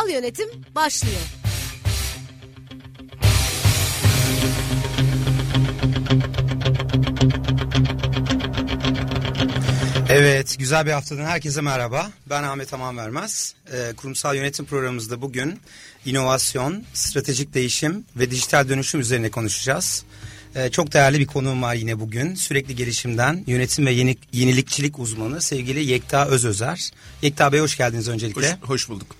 Kurumsal yönetim başlıyor. Evet, güzel bir haftadan herkese merhaba. Ben Ahmet Aman Vermez. Ee, kurumsal yönetim programımızda bugün inovasyon, stratejik değişim ve dijital dönüşüm üzerine konuşacağız. Ee, çok değerli bir konuğum var yine bugün. Sürekli gelişimden yönetim ve yeni, yenilikçilik uzmanı sevgili Yekta Özözer. Yekta Bey hoş geldiniz öncelikle. Hoş, hoş bulduk.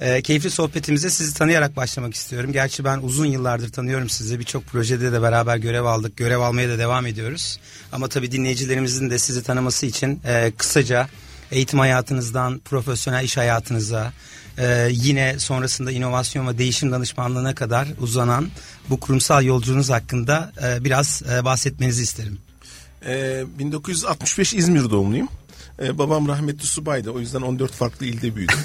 E, keyifli sohbetimize sizi tanıyarak başlamak istiyorum. Gerçi ben uzun yıllardır tanıyorum sizi. Birçok projede de beraber görev aldık. Görev almaya da devam ediyoruz. Ama tabii dinleyicilerimizin de sizi tanıması için e, kısaca eğitim hayatınızdan profesyonel iş hayatınıza e, yine sonrasında inovasyon ve değişim danışmanlığına kadar uzanan bu kurumsal yolculuğunuz hakkında e, biraz e, bahsetmenizi isterim. Ee, 1965 İzmir doğumluyum. Ee, babam rahmetli subaydı. O yüzden 14 farklı ilde büyüdüm.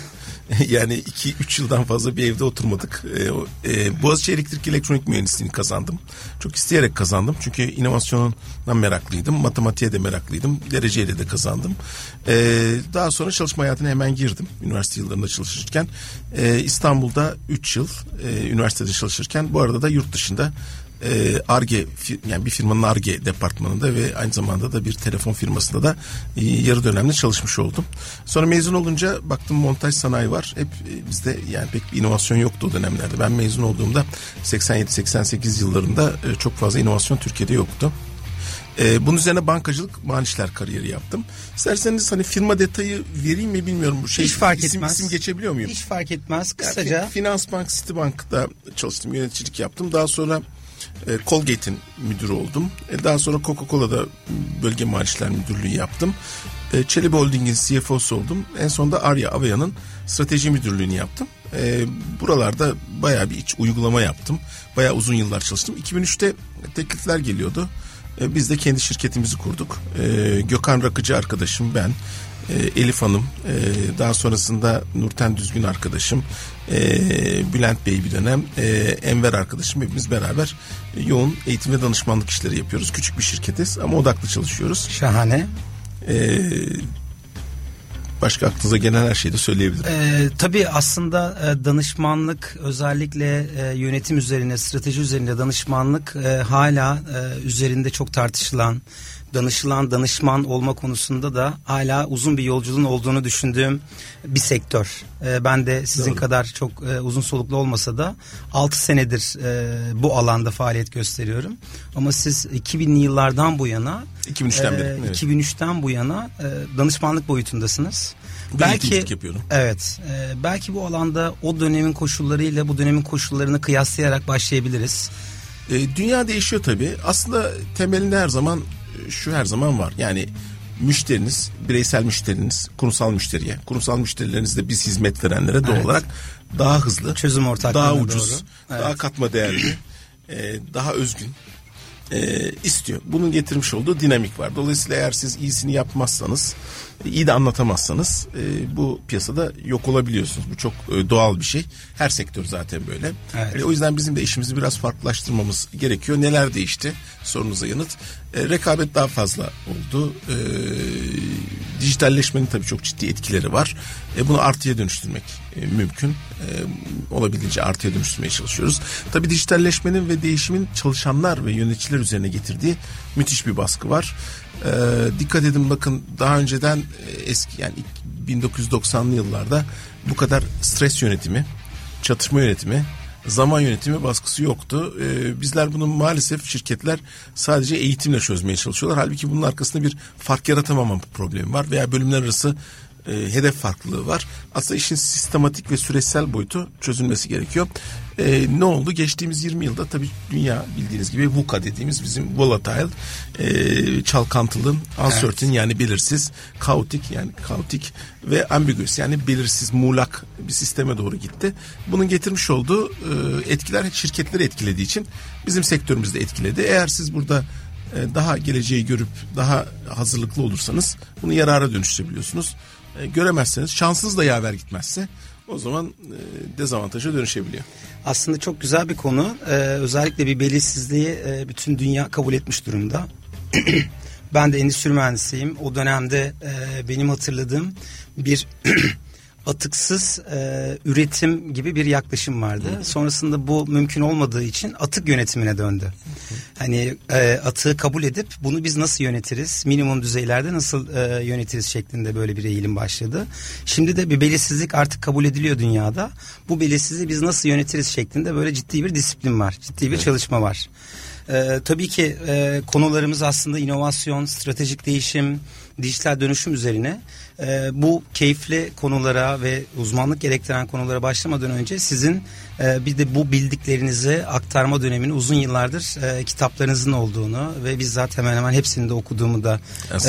yani 2-3 yıldan fazla bir evde oturmadık. Ee, e, Boğaziçi Elektrik Elektronik Mühendisliğini kazandım. Çok isteyerek kazandım. Çünkü inovasyondan meraklıydım. Matematiğe de meraklıydım. Dereceyle de kazandım. Ee, daha sonra çalışma hayatına hemen girdim. Üniversite yıllarında çalışırken. Ee, İstanbul'da 3 yıl e, üniversitede çalışırken. Bu arada da yurt dışında ARGE e yani bir firmanın ARGE departmanında ve aynı zamanda da bir telefon firmasında da e, yarı dönemli çalışmış oldum. Sonra mezun olunca baktım montaj sanayi var. Hep e, bizde yani pek bir inovasyon yoktu o dönemlerde. Ben mezun olduğumda 87-88 yıllarında e, çok fazla inovasyon Türkiye'de yoktu. Ee, bunun üzerine bankacılık manişler kariyeri yaptım. İsterseniz hani firma detayı vereyim mi bilmiyorum. Bu şey, Hiç fark isim, etmez. isim geçebiliyor muyum? Hiç fark etmez. Kısaca. Yani, Finans Bank, Citibank'ta çalıştım. Yöneticilik yaptım. Daha sonra e, Colgate'in müdürü oldum. E, daha sonra Coca-Cola'da bölge maaşlar müdürlüğü yaptım. E, Çelebi Holding'in CFO'su oldum. En sonunda Arya Avaya'nın strateji müdürlüğünü yaptım. E, buralarda bayağı bir iç uygulama yaptım. Bayağı uzun yıllar çalıştım. 2003'te teklifler geliyordu. E, biz de kendi şirketimizi kurduk. E, Gökhan Rakıcı arkadaşım ben. E, Elif Hanım, e, daha sonrasında Nurten Düzgün arkadaşım, e, Bülent Bey bir dönem, e, Enver arkadaşım hepimiz beraber e, yoğun eğitim ve danışmanlık işleri yapıyoruz. Küçük bir şirketiz ama odaklı çalışıyoruz. Şahane. E, başka aklınıza gelen her şeyi de söyleyebilirim. Ee, tabii aslında e, danışmanlık özellikle e, yönetim üzerine, strateji üzerinde danışmanlık e, hala e, üzerinde çok tartışılan, danışılan danışman olma konusunda da hala uzun bir yolculuğun olduğunu düşündüğüm bir sektör. E, ben de sizin Doğru. kadar çok e, uzun soluklu olmasa da 6 senedir e, bu alanda faaliyet gösteriyorum. Ama siz 2000'li yıllardan bu yana 2003'ten beri. Evet. 2003'ten bu yana e, danışmanlık boyutundasınız. Bir belki yapıyorum. Evet. E, belki bu alanda o dönemin koşullarıyla bu dönemin koşullarını kıyaslayarak başlayabiliriz. E, dünya değişiyor tabii. Aslında temelinde her zaman şu her zaman var. Yani müşteriniz, bireysel müşteriniz, kurumsal müşteriye, kurumsal müşterilerinizde biz hizmet verenlere doğal evet. olarak daha hızlı, çözüm daha ucuz, doğru. Evet. daha katma değerli, e, daha özgün e, istiyor. Bunun getirmiş olduğu dinamik var. Dolayısıyla eğer siz iyisini yapmazsanız, iyi de anlatamazsanız e, bu piyasada yok olabiliyorsunuz. Bu çok e, doğal bir şey. Her sektör zaten böyle. Evet. E, o yüzden bizim de işimizi biraz farklılaştırmamız gerekiyor. Neler değişti? Sorunuza yanıt. E, rekabet daha fazla oldu. E, dijitalleşmenin tabii çok ciddi etkileri var. E, bunu artıya dönüştürmek e, mümkün. E, olabildiğince artıya dönüştürmeye çalışıyoruz. Tabii dijitalleşmenin ve değişimin çalışanlar ve yöneticiler üzerine getirdiği müthiş bir baskı var. E, dikkat edin bakın daha önceden e, eski yani 1990'lı yıllarda bu kadar stres yönetimi, çatışma yönetimi, zaman yönetimi baskısı yoktu. Ee, bizler bunu maalesef şirketler sadece eğitimle çözmeye çalışıyorlar. Halbuki bunun arkasında bir fark yaratamama problemi var veya bölümler arası e, hedef farklılığı var. Aslında işin sistematik ve süreçsel boyutu çözülmesi gerekiyor. E, ne oldu? Geçtiğimiz 20 yılda tabii dünya bildiğiniz gibi VUCA dediğimiz bizim volatile, e, çalkantılı, uncertain evet. yani belirsiz, kaotik yani kaotik ve ambiguous yani belirsiz, muğlak bir sisteme doğru gitti. Bunun getirmiş olduğu e, etkiler şirketleri etkilediği için bizim sektörümüzde etkiledi. Eğer siz burada e, daha geleceği görüp daha hazırlıklı olursanız bunu yarara dönüştürebiliyorsunuz. E, göremezseniz şansınız da yaver gitmezse o zaman e, dezavantaja dönüşebiliyor. Aslında çok güzel bir konu. Ee, özellikle bir belirsizliği e, bütün dünya kabul etmiş durumda. ben de endüstri mühendisiyim. O dönemde e, benim hatırladığım bir atıksız e, üretim gibi bir yaklaşım vardı. Hı. Sonrasında bu mümkün olmadığı için atık yönetimine döndü. Hı. Hani e, atığı kabul edip bunu biz nasıl yönetiriz, minimum düzeylerde nasıl e, yönetiriz şeklinde böyle bir eğilim başladı. Şimdi de bir belirsizlik artık kabul ediliyor dünyada. Bu belirsizliği biz nasıl yönetiriz şeklinde böyle ciddi bir disiplin var, ciddi bir evet. çalışma var. Ee, tabii ki e, konularımız aslında inovasyon, stratejik değişim, dijital dönüşüm üzerine. Ee, bu keyifli konulara ve uzmanlık gerektiren konulara başlamadan önce sizin e, bir de bu bildiklerinizi aktarma dönemini uzun yıllardır e, kitaplarınızın olduğunu ve bizzat hemen hemen hepsini de okuduğumu da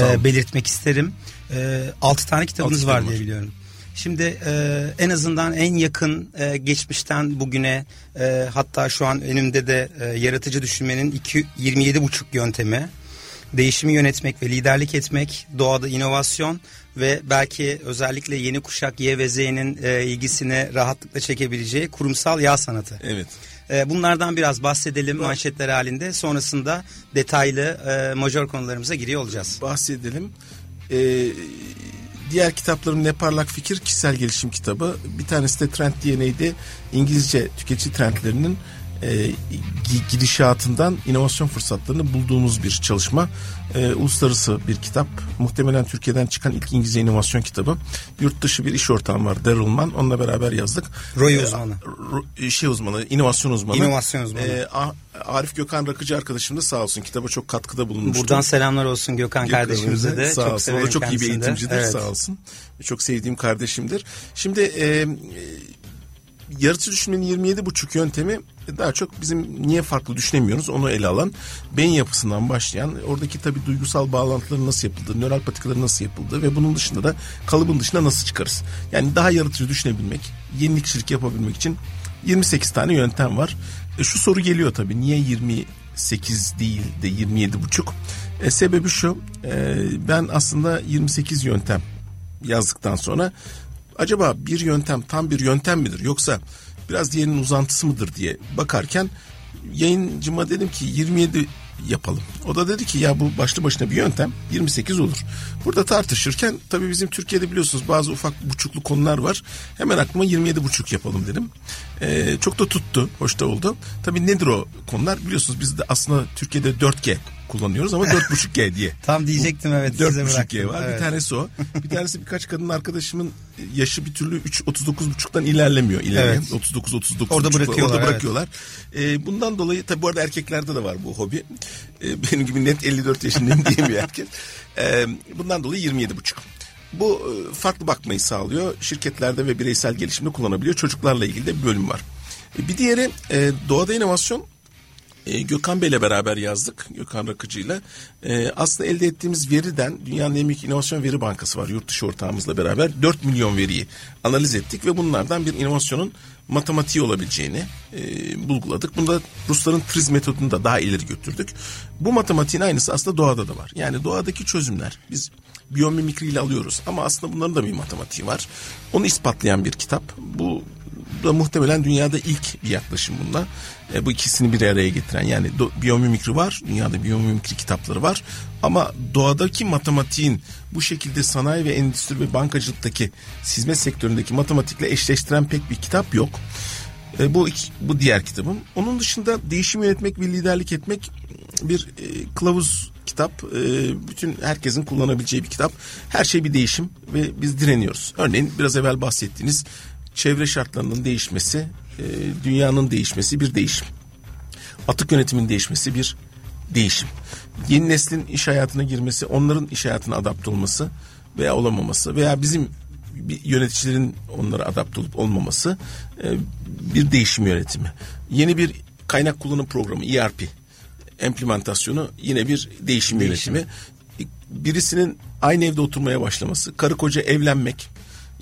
e, belirtmek isterim. E, 6 tane kitabınız Altı var diye biliyorum. Şimdi e, en azından en yakın e, geçmişten bugüne e, hatta şu an önümde de e, yaratıcı düşünmenin 27 buçuk yöntemi değişimi yönetmek ve liderlik etmek, doğada inovasyon ve belki özellikle yeni kuşak Y ve Z'nin e, ilgisini rahatlıkla çekebileceği kurumsal yağ sanatı. Evet. E, bunlardan biraz bahsedelim evet. manşetler halinde. Sonrasında detaylı e, majör konularımıza giriyor olacağız. Bahsedelim. Ee, diğer kitaplarım Ne Parlak Fikir kişisel gelişim kitabı. Bir tanesi de Trend DNA'de İngilizce tüketici trendlerinin e, gidişatından inovasyon fırsatlarını bulduğumuz bir çalışma. E, uluslararası bir kitap. Muhtemelen Türkiye'den çıkan ilk İngilizce inovasyon kitabı. Yurt dışı bir iş ortağım var Daryl Mann. Onunla beraber yazdık. Roy e, uzmanı. E, şey uzmanı, inovasyon uzmanı. İnovasyon uzmanı. E, Arif Gökhan Rakıcı arkadaşım da sağ olsun kitaba çok katkıda bulunmuştu. Buradan selamlar olsun Gökhan, Gökhan kardeşimize de. Sağ çok olsun. O da çok iyi bir eğitimcidir evet. sağ olsun. Çok sevdiğim kardeşimdir. Şimdi e, yaratıcı düşünmenin 27 buçuk yöntemi daha çok bizim niye farklı düşünemiyoruz onu ele alan beyin yapısından başlayan oradaki tabi duygusal bağlantıların nasıl yapıldığı, nöral patikaların nasıl yapıldığı ve bunun dışında da kalıbın dışında nasıl çıkarız? Yani daha yaratıcı düşünebilmek, yenilikçilik yapabilmek için 28 tane yöntem var. E, şu soru geliyor tabi niye 28 değil de 27 buçuk? E, sebebi şu e, ben aslında 28 yöntem yazdıktan sonra acaba bir yöntem tam bir yöntem midir yoksa biraz diğerinin uzantısı mıdır diye bakarken yayıncıma dedim ki 27 yapalım. O da dedi ki ya bu başlı başına bir yöntem 28 olur. Burada tartışırken tabii bizim Türkiye'de biliyorsunuz bazı ufak buçuklu konular var. Hemen aklıma 27 buçuk yapalım dedim. Ee, çok da tuttu. Hoş da oldu. Tabii nedir o konular? Biliyorsunuz biz de aslında Türkiye'de 4G kullanıyoruz ama 4.5G diye. Tam diyecektim evet. 4.5G var. Evet. Bir tanesi o. Bir tanesi birkaç kadın arkadaşımın yaşı bir türlü 3 39.5'tan ilerlemiyor. İlerleyen evet. 39 39 Orada bırakıyorlar. Orada bırakıyorlar. Evet. Ee, bundan dolayı tabii bu arada erkeklerde de var bu hobi. Ee, benim gibi net 54 yaşındayım diyemiyor herkes. Ee, bundan dolayı 27.5. Bu e, farklı bakmayı sağlıyor. Şirketlerde ve bireysel gelişimde kullanabiliyor. Çocuklarla ilgili de bir bölüm var. E, bir diğeri e, doğada inovasyon e, Gökhan Bey'le beraber yazdık. Gökhan Rakıcı'yla. E, aslında elde ettiğimiz veriden dünyanın en büyük inovasyon veri bankası var yurt dışı ortağımızla beraber. 4 milyon veriyi analiz ettik ve bunlardan bir inovasyonun matematiği olabileceğini e, bulguladık. Bunda Rusların triz metodunu da daha ileri götürdük. Bu matematiğin aynısı aslında doğada da var. Yani doğadaki çözümler biz biyomimikriyle alıyoruz ama aslında bunların da bir matematiği var. Onu ispatlayan bir kitap. Bu da muhtemelen dünyada ilk bir yaklaşım bunda. E, bu ikisini bir araya getiren yani do, biyomimikri var. Dünyada biyomimikri kitapları var. Ama doğadaki matematiğin bu şekilde sanayi ve endüstri ve bankacılıktaki hizmet sektöründeki matematikle eşleştiren pek bir kitap yok. E, bu bu diğer kitabım. Onun dışında değişim yönetmek ve liderlik etmek bir e, kılavuz kitap. E, bütün herkesin kullanabileceği bir kitap. Her şey bir değişim ve biz direniyoruz. Örneğin biraz evvel bahsettiğiniz çevre şartlarının değişmesi, e, dünyanın değişmesi bir değişim. Atık yönetimin değişmesi bir değişim. Yeni neslin iş hayatına girmesi, onların iş hayatına adapte olması veya olamaması veya bizim yöneticilerin onlara adapte olup olmaması e, bir değişim yönetimi. Yeni bir kaynak kullanım programı ERP implementasyonu yine bir değişim, değişim. yönetimi. Birisinin aynı evde oturmaya başlaması, karı koca evlenmek,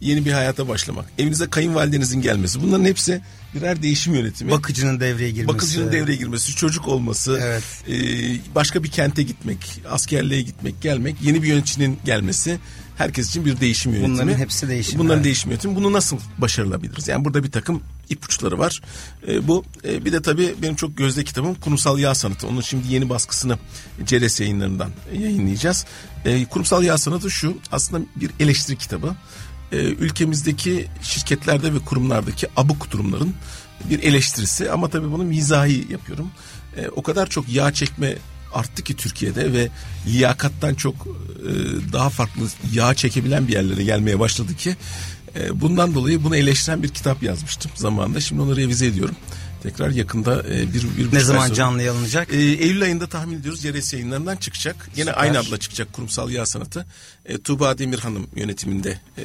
yeni bir hayata başlamak, evinize kayınvalidenizin gelmesi bunların hepsi birer değişim yönetimi. Bakıcının devreye girmesi. Bakıcının devreye girmesi, çocuk olması, evet. e, başka bir kente gitmek, askerliğe gitmek, gelmek, yeni bir yöneticinin gelmesi herkes için bir değişim yönetimi. Bunların hepsi değişim. Bunların evet. değişim yönetimi. Bunu nasıl başarılabiliriz? Yani burada bir takım ipuçları var. E, bu e, bir de tabii benim çok gözde kitabım Kurumsal Yağ Sanatı. Onun şimdi yeni baskısını Ceres yayınlarından yayınlayacağız. E, Kurumsal Yağ Sanatı şu aslında bir eleştiri kitabı e, ülkemizdeki şirketlerde ve kurumlardaki abuk durumların bir eleştirisi ama tabii bunu mizahi yapıyorum. E, o kadar çok yağ çekme arttı ki Türkiye'de ve liyakattan çok e, daha farklı yağ çekebilen bir yerlere gelmeye başladı ki e, bundan dolayı bunu eleştiren bir kitap yazmıştım zamanında. Şimdi onu revize ediyorum. Tekrar yakında e, bir, bir Ne zaman sonra, canlı yayınlanacak? E, Eylül ayında tahmin ediyoruz YRS yayınlarından çıkacak. Yine aynı adla çıkacak kurumsal yağ sanatı. E, Tuğba Demir Hanım yönetiminde e,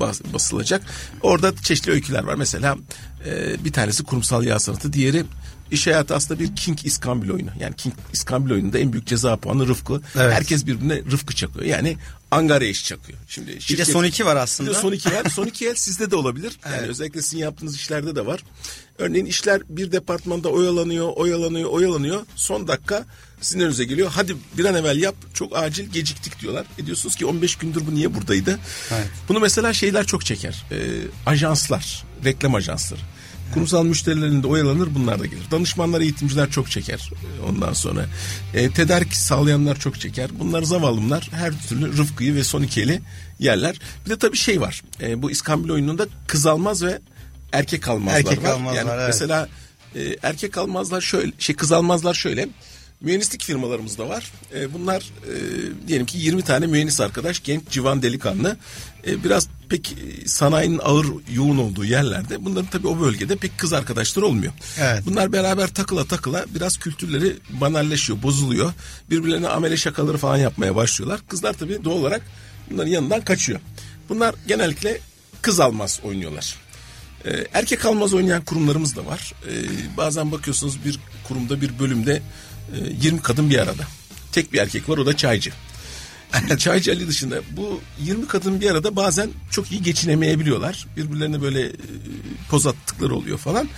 bas, basılacak. Orada çeşitli öyküler var. Mesela e, bir tanesi kurumsal yağ sanatı, diğeri iş hayatı aslında bir King İskambil oyunu. Yani King İskambil oyununda en büyük ceza puanı Rıfkı. Evet. Herkes birbirine Rıfkı çakıyor. Yani Angarya iş çakıyor. Şimdi şirket, bir de son iki var aslında. Bir de son iki var. son iki el sizde de olabilir. Yani evet. özellikle sizin yaptığınız işlerde de var. Örneğin işler bir departmanda oyalanıyor, oyalanıyor, oyalanıyor. Son dakika sizin önünüze geliyor. Hadi bir an evvel yap. Çok acil geciktik diyorlar. E diyorsunuz ki 15 gündür bu niye buradaydı? Evet. Bunu mesela şeyler çok çeker. Ee, ajanslar, reklam ajansları. Kurumsal müşterilerinde oyalanır bunlar da gelir. Danışmanlar, eğitimciler çok çeker ondan sonra. E, tedarik sağlayanlar çok çeker. Bunlar zavallımlar her türlü rıfkıyı ve son iki eli yerler. Bir de tabii şey var. E, bu İskambil oyununda kız almaz ve erkek almazlar erkek var. Almazlar, yani evet. mesela e, erkek almazlar şöyle şey kız almazlar şöyle mühendislik firmalarımız da var. E, bunlar e, diyelim ki 20 tane mühendis arkadaş genç civan delikanlı. E, biraz pek e, sanayinin ağır yoğun olduğu yerlerde bunların tabii o bölgede pek kız arkadaşlar olmuyor. Evet. Bunlar beraber takıla takıla biraz kültürleri banalleşiyor, bozuluyor. Birbirlerine amele şakaları falan yapmaya başlıyorlar. Kızlar tabii doğal olarak bunların yanından kaçıyor. Bunlar genellikle kız almaz oynuyorlar. Ee, erkek almaz oynayan kurumlarımız da var. Ee, bazen bakıyorsunuz bir kurumda bir bölümde 20 e, kadın bir arada. Tek bir erkek var o da çaycı. Çaycı Ali dışında bu 20 kadın bir arada bazen çok iyi geçinemeyebiliyorlar. Birbirlerine böyle e, poz attıkları oluyor falan.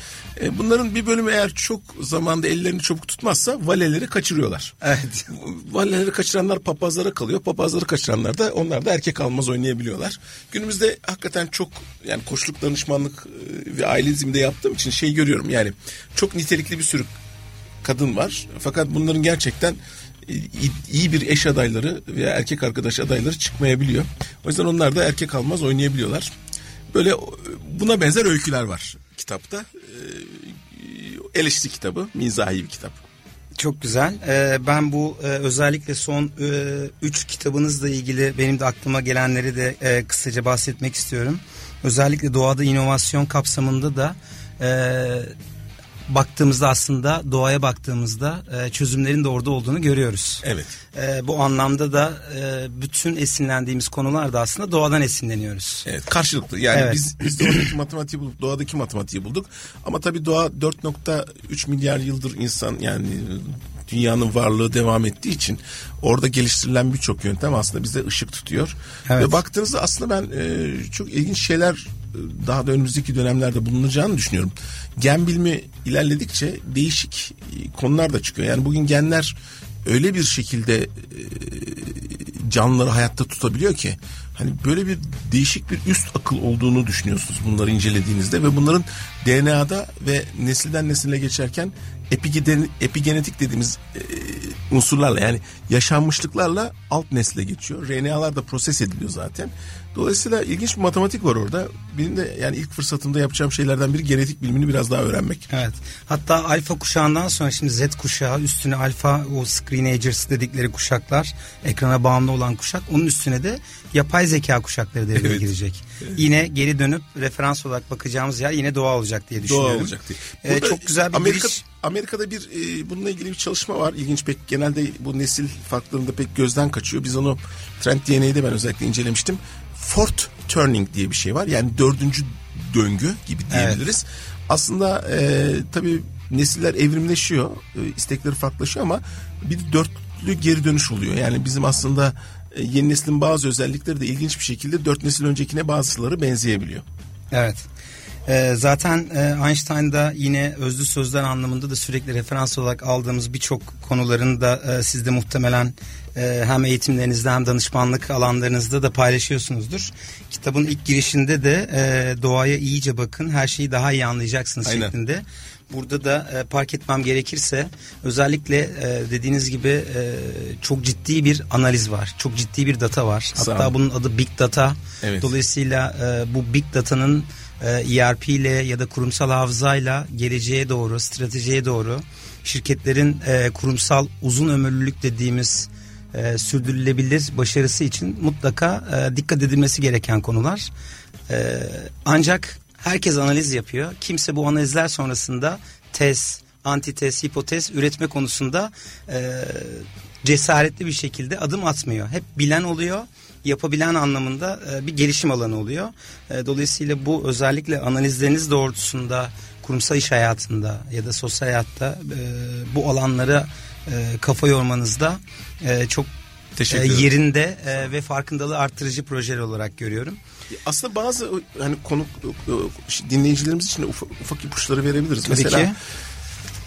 E, bunların bir bölümü eğer çok zamanda ellerini çabuk tutmazsa valeleri kaçırıyorlar. Evet. Valeleri kaçıranlar papazlara kalıyor. Papazları kaçıranlar da onlar da erkek almaz oynayabiliyorlar. Günümüzde hakikaten çok yani koçluk danışmanlık ve aile diziminde yaptığım için şey görüyorum. Yani çok nitelikli bir sürü kadın var. Fakat bunların gerçekten iyi bir eş adayları veya erkek arkadaş adayları çıkmayabiliyor. O yüzden onlar da erkek almaz oynayabiliyorlar. Böyle buna benzer öyküler var kitapta. Eleştiri kitabı, mizahi bir kitap. Çok güzel. ben bu özellikle son üç kitabınızla ilgili benim de aklıma gelenleri de kısaca bahsetmek istiyorum. Özellikle doğada inovasyon kapsamında da baktığımızda aslında doğaya baktığımızda e, çözümlerin de orada olduğunu görüyoruz. Evet. E, bu anlamda da e, bütün esinlendiğimiz konularda aslında doğadan esinleniyoruz. Evet karşılıklı yani evet. biz, biz de oradaki matematiği bulduk doğadaki matematiği bulduk ama tabii doğa 4.3 milyar yıldır insan yani dünyanın varlığı devam ettiği için orada geliştirilen birçok yöntem aslında bize ışık tutuyor. Evet. Ve baktığınızda aslında ben e, çok ilginç şeyler daha da önümüzdeki dönemlerde bulunacağını düşünüyorum. Gen bilimi ilerledikçe değişik e, konular da çıkıyor. Yani bugün genler öyle bir şekilde e, canlıları hayatta tutabiliyor ki hani böyle bir değişik bir üst akıl olduğunu düşünüyorsunuz bunları incelediğinizde ve bunların DNA'da ve nesilden nesile geçerken epigenetik dediğimiz e, unsurlarla yani yaşanmışlıklarla alt nesle geçiyor. RNA'lar da proses ediliyor zaten. Dolayısıyla ilginç bir matematik var orada. Benim de yani ilk fırsatımda yapacağım şeylerden biri genetik bilimini biraz daha öğrenmek. Evet. Hatta alfa kuşağından sonra şimdi Z kuşağı üstüne alfa o screenagers dedikleri kuşaklar ekrana bağımlı olan kuşak onun üstüne de yapay zeka kuşakları devreye evet. girecek. Evet. Yine geri dönüp referans olarak bakacağımız yer yine doğa olacak diye düşünüyorum. Doğa olacak diye. Ee, çok güzel bir Amerika, giriş Amerika'da bir e, bununla ilgili bir çalışma var. İlginç pek genelde bu nesil farklarında pek gözden kaçıyor. Biz onu Trend DNA'de ben özellikle incelemiştim. Fourth turning diye bir şey var. Yani dördüncü döngü gibi diyebiliriz. Evet. Aslında e, tabii nesiller evrimleşiyor. E, istekleri farklılaşıyor ama bir dörtlü geri dönüş oluyor. Yani bizim aslında e, yeni neslin bazı özellikleri de ilginç bir şekilde dört nesil öncekine bazıları benzeyebiliyor. Evet. E, zaten e, Einstein'da yine özlü sözler anlamında da sürekli referans olarak aldığımız birçok konuların da e, siz de muhtemelen hem eğitimlerinizde hem danışmanlık alanlarınızda da paylaşıyorsunuzdur. Kitabın ilk girişinde de e, doğaya iyice bakın her şeyi daha iyi anlayacaksınız Aynen. şeklinde. Burada da e, park etmem gerekirse özellikle e, dediğiniz gibi e, çok ciddi bir analiz var. Çok ciddi bir data var. Hatta bunun adı Big Data. Evet. Dolayısıyla e, bu Big Data'nın e, ERP ile ya da kurumsal hafızayla geleceğe doğru, stratejiye doğru şirketlerin e, kurumsal uzun ömürlülük dediğimiz e, sürdürülebilir başarısı için mutlaka e, dikkat edilmesi gereken konular. E, ancak herkes analiz yapıyor. Kimse bu analizler sonrasında tez, antitez, hipotez üretme konusunda e, cesaretli bir şekilde adım atmıyor. Hep bilen oluyor yapabilen anlamında e, bir gelişim alanı oluyor. E, dolayısıyla bu özellikle analizleriniz doğrultusunda kurumsal iş hayatında ya da sosyal hayatta e, bu alanlara e, kafa yormanızda e, çok e, yerinde e, ve farkındalığı arttırıcı projeler olarak görüyorum. Aslında bazı hani konuk dinleyicilerimiz için ufak, ufak ipuçları verebiliriz. Tabii Mesela ki.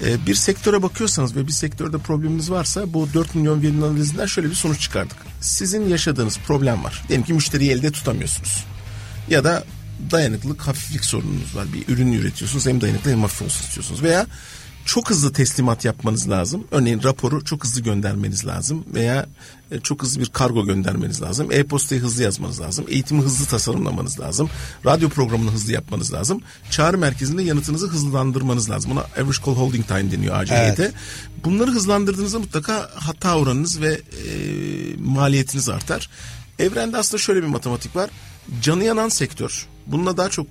E, bir sektöre bakıyorsanız ve bir sektörde probleminiz varsa bu 4 milyon veri analizinden şöyle bir sonuç çıkardık. Sizin yaşadığınız problem var. Diyelim ki müşteriyi elde tutamıyorsunuz. Ya da dayanıklılık, hafiflik sorununuz var. Bir ürün üretiyorsunuz hem dayanıklı hem hafif olsun istiyorsunuz. Veya çok hızlı teslimat yapmanız lazım. Örneğin raporu çok hızlı göndermeniz lazım veya e, çok hızlı bir kargo göndermeniz lazım. E-postayı hızlı yazmanız lazım. Eğitimi hızlı tasarımlamanız lazım. Radyo programını hızlı yapmanız lazım. Çağrı merkezinde yanıtınızı hızlandırmanız lazım. Buna average call holding time deniyor aciliyete. Evet. Bunları hızlandırdığınızda mutlaka hata oranınız ve e, maliyetiniz artar. Evrende aslında şöyle bir matematik var. Canı yanan sektör. Bununla daha çok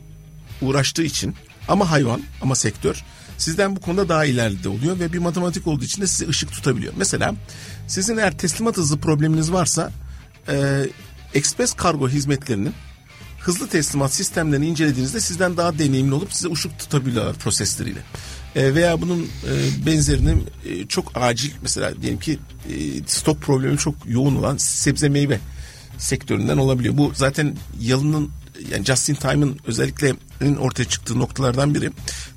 uğraştığı için ama hayvan ama sektör sizden bu konuda daha ileride oluyor ve bir matematik olduğu için de size ışık tutabiliyor. Mesela sizin eğer teslimat hızı probleminiz varsa e, ekspres kargo hizmetlerinin hızlı teslimat sistemlerini incelediğinizde sizden daha deneyimli olup size ışık tutabiliyorlar prosesleriyle. E, veya bunun e, benzerini e, çok acil mesela diyelim ki e, stok problemi çok yoğun olan sebze meyve sektöründen olabiliyor. Bu zaten yalının yani Justin Time'ın özellikle ortaya çıktığı noktalardan biri.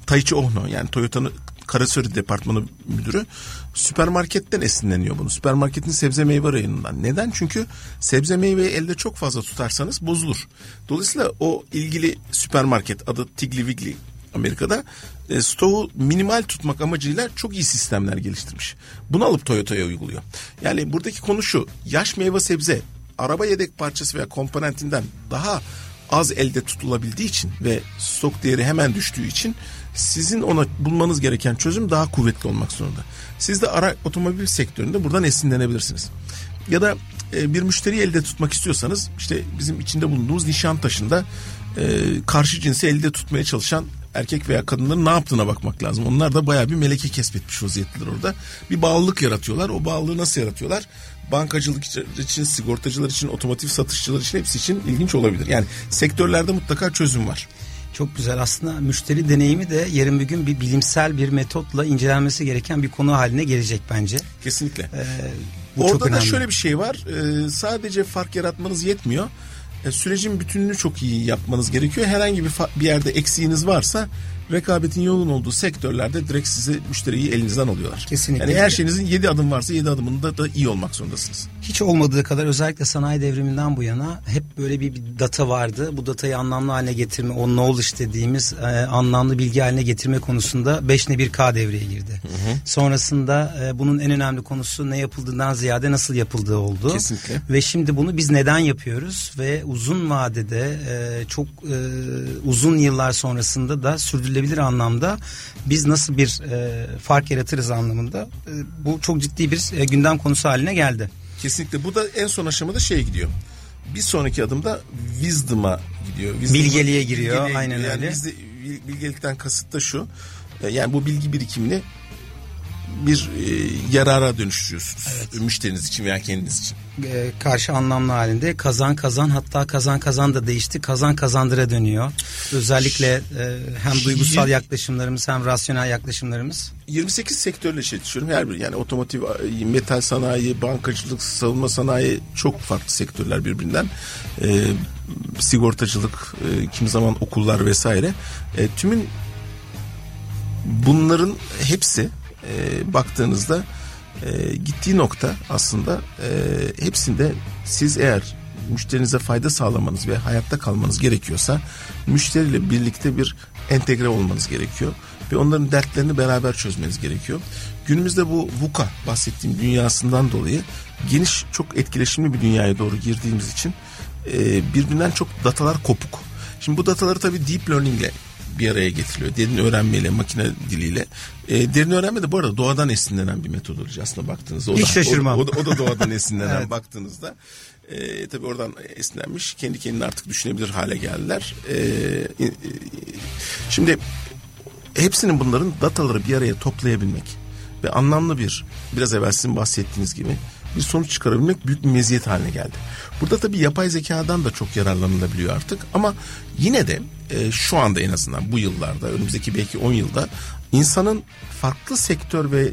Taichi Ohno yani Toyota'nın Karasöri Departmanı Müdürü süpermarketten esinleniyor bunu. Süpermarketin sebze meyve rayonundan. Neden? Çünkü sebze meyveyi elde çok fazla tutarsanız bozulur. Dolayısıyla o ilgili süpermarket adı Tigli Wiggly Amerika'da e, stoğu minimal tutmak amacıyla çok iyi sistemler geliştirmiş. Bunu alıp Toyota'ya uyguluyor. Yani buradaki konu şu. Yaş meyve sebze araba yedek parçası veya komponentinden daha az elde tutulabildiği için ve stok değeri hemen düştüğü için sizin ona bulmanız gereken çözüm daha kuvvetli olmak zorunda. Siz de ara otomobil sektöründe buradan esinlenebilirsiniz. Ya da e, bir müşteriyi elde tutmak istiyorsanız işte bizim içinde bulunduğumuz Nişantaşı'nda e, karşı cinsi elde tutmaya çalışan erkek veya kadınların ne yaptığına bakmak lazım. Onlar da bayağı bir meleke kesbetmiş vaziyetteler orada. Bir bağlılık yaratıyorlar. O bağlılığı nasıl yaratıyorlar? Bankacılık için, sigortacılar için, otomotiv satışçılar için hepsi için ilginç olabilir. Yani sektörlerde mutlaka çözüm var. Çok güzel. Aslında müşteri deneyimi de yarın bir gün bir bilimsel bir metotla incelenmesi gereken bir konu haline gelecek bence. Kesinlikle. Ee, bu Orada çok da şöyle bir şey var. Ee, sadece fark yaratmanız yetmiyor. Ee, sürecin bütününü çok iyi yapmanız gerekiyor. Herhangi bir, bir yerde eksiğiniz varsa rekabetin yoğun olduğu sektörlerde direkt size müşteriyi elinizden alıyorlar. Kesinlikle. Yani her şeyinizin 7 adım varsa 7 adımında da iyi olmak zorundasınız. Hiç olmadığı kadar özellikle sanayi devriminden bu yana hep böyle bir, bir data vardı. Bu datayı anlamlı haline getirme, o knowledge dediğimiz e, anlamlı bilgi haline getirme konusunda 5 ne 1K devreye girdi. Hı hı. Sonrasında e, bunun en önemli konusu ne yapıldığından ziyade nasıl yapıldığı oldu. Kesinlikle. Ve şimdi bunu biz neden yapıyoruz ve uzun vadede e, çok e, uzun yıllar sonrasında da sürdürülebilir sürdürülebilir anlamda biz nasıl bir e, fark yaratırız anlamında e, bu çok ciddi bir e, gündem konusu haline geldi. Kesinlikle bu da en son aşamada şeye gidiyor. Bir sonraki adımda wisdom'a gidiyor. Wisdom'a, bilgeliğe giriyor bilgeliğe aynen giriyor. öyle. Yani bilgelikten kasıt da şu. E, yani bu bilgi birikimini bir e, yarara dönüştürüyorsunuz. Evet. Müşteriniz için veya kendiniz için. E, karşı anlamlı halinde kazan kazan hatta kazan kazan da değişti. Kazan kazandıra dönüyor. Özellikle e, hem duygusal yaklaşımlarımız hem rasyonel yaklaşımlarımız. 28 sektörle çalışıyorum. Her bir yani otomotiv, metal sanayi, bankacılık, savunma sanayi çok farklı sektörler birbirinden. E, sigortacılık, e, kimi zaman okullar vesaire. E, tümün bunların hepsi e, baktığınızda e, gittiği nokta aslında e, hepsinde siz eğer müşterinize fayda sağlamanız ve hayatta kalmanız gerekiyorsa müşteriyle birlikte bir entegre olmanız gerekiyor ve onların dertlerini beraber çözmeniz gerekiyor. Günümüzde bu VUCA bahsettiğim dünyasından dolayı geniş çok etkileşimli bir dünyaya doğru girdiğimiz için e, birbirinden çok datalar kopuk. Şimdi bu dataları tabii deep learning ile bir araya getiriliyor. Derin öğrenmeyle, makine diliyle. E, derin öğrenme de bu arada doğadan esinlenen bir metodoloji aslında baktığınızda. O Hiç da, şaşırmam. O, o, o da doğadan esinlenen evet. baktığınızda. E, tabii oradan esinlenmiş. Kendi kendine artık düşünebilir hale geldiler. E, e, şimdi hepsinin bunların dataları bir araya toplayabilmek ve anlamlı bir biraz evvel sizin bahsettiğiniz gibi bir sonuç çıkarabilmek büyük bir meziyet haline geldi. Burada tabii yapay zekadan da çok yararlanılabiliyor artık ama yine de e, şu anda en azından bu yıllarda önümüzdeki belki 10 yılda insanın farklı sektör ve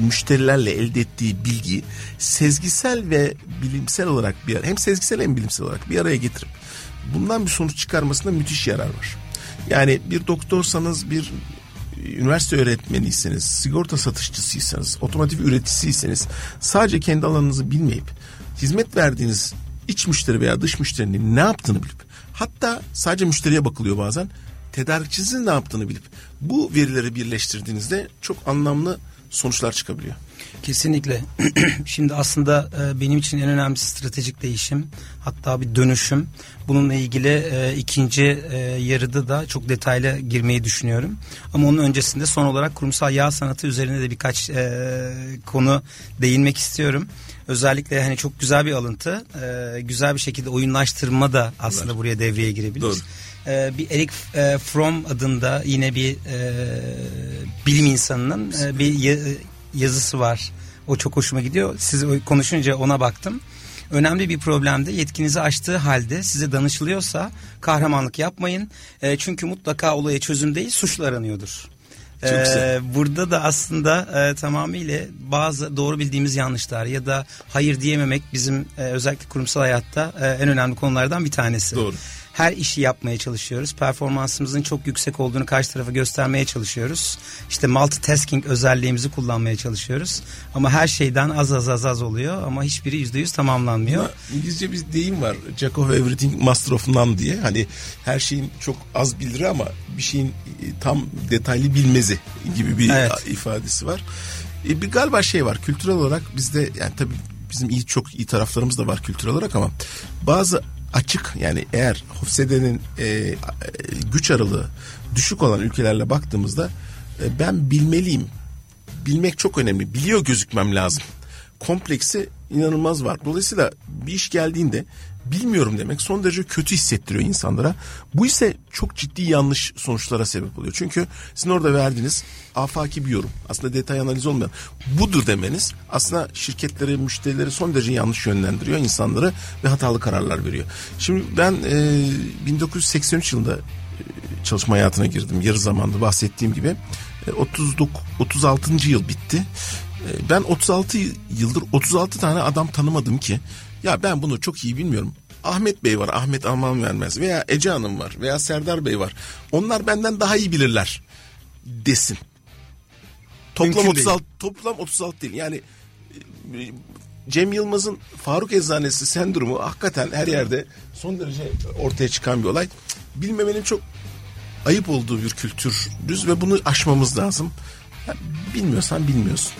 müşterilerle elde ettiği bilgiyi sezgisel ve bilimsel olarak bir hem sezgisel hem bilimsel olarak bir araya getirip bundan bir sonuç çıkarmasında müthiş yarar var. Yani bir doktorsanız bir üniversite öğretmeniyseniz, sigorta satışçısıysanız, otomotiv üreticisiyseniz sadece kendi alanınızı bilmeyip hizmet verdiğiniz iç müşteri veya dış müşterinin ne yaptığını bilip hatta sadece müşteriye bakılıyor bazen tedarikçisinin ne yaptığını bilip bu verileri birleştirdiğinizde çok anlamlı sonuçlar çıkabiliyor. Kesinlikle. Şimdi aslında e, benim için en önemli stratejik değişim hatta bir dönüşüm. Bununla ilgili e, ikinci e, yarıda da çok detaylı girmeyi düşünüyorum. Ama onun öncesinde son olarak kurumsal yağ sanatı üzerine de birkaç konu değinmek istiyorum. Özellikle hani çok güzel bir alıntı. güzel bir şekilde oyunlaştırma da aslında Var. buraya devreye girebilir. Doğru bir Eric Fromm adında yine bir bilim insanının bir yazısı var. O çok hoşuma gidiyor. Siz konuşunca ona baktım. Önemli bir problemde yetkinizi aştığı halde size danışılıyorsa kahramanlık yapmayın. E, çünkü mutlaka olaya çözüm değil suçlu aranıyordur. Ee, burada da aslında e, tamamıyla bazı doğru bildiğimiz yanlışlar ya da hayır diyememek bizim e, özellikle kurumsal hayatta e, en önemli konulardan bir tanesi. Doğru her işi yapmaya çalışıyoruz. Performansımızın çok yüksek olduğunu karşı tarafa göstermeye çalışıyoruz. İşte multitasking özelliğimizi kullanmaya çalışıyoruz. Ama her şeyden az az az az oluyor ama hiçbiri yüzde yüz tamamlanmıyor. Ama İngilizce bir deyim var. Jack of everything, master of none diye. Hani her şeyin çok az bilir ama bir şeyin e, tam detaylı bilmezi gibi bir evet. ifadesi var. E, bir galiba şey var kültürel olarak bizde yani tabii bizim iyi çok iyi taraflarımız da var kültürel olarak ama bazı açık yani eğer Hofsede'nin e, güç aralığı düşük olan ülkelerle baktığımızda e, ben bilmeliyim. Bilmek çok önemli. Biliyor gözükmem lazım. Kompleksi inanılmaz var. Dolayısıyla bir iş geldiğinde bilmiyorum demek son derece kötü hissettiriyor insanlara. Bu ise çok ciddi yanlış sonuçlara sebep oluyor. Çünkü sizin orada verdiğiniz afaki bir yorum aslında detay analiz olmayan budur demeniz aslında şirketleri, müşterileri son derece yanlış yönlendiriyor insanları ve hatalı kararlar veriyor. Şimdi ben e, 1983 yılında e, çalışma hayatına girdim yarı zamanda bahsettiğim gibi. E, 39, 36. yıl bitti. E, ben 36 yıldır 36 tane adam tanımadım ki ya ben bunu çok iyi bilmiyorum. Ahmet Bey var, Ahmet Alman vermez veya Ece Hanım var veya Serdar Bey var. Onlar benden daha iyi bilirler desin. Toplam Mümkün 36 değil. toplam 36 değil. Yani e, Cem Yılmaz'ın Faruk Eczanesi sendromu hakikaten her yerde son derece ortaya çıkan bir olay. Bilmemenin çok ayıp olduğu bir kültür düz ve bunu aşmamız lazım. Bilmiyorsan bilmiyorsun.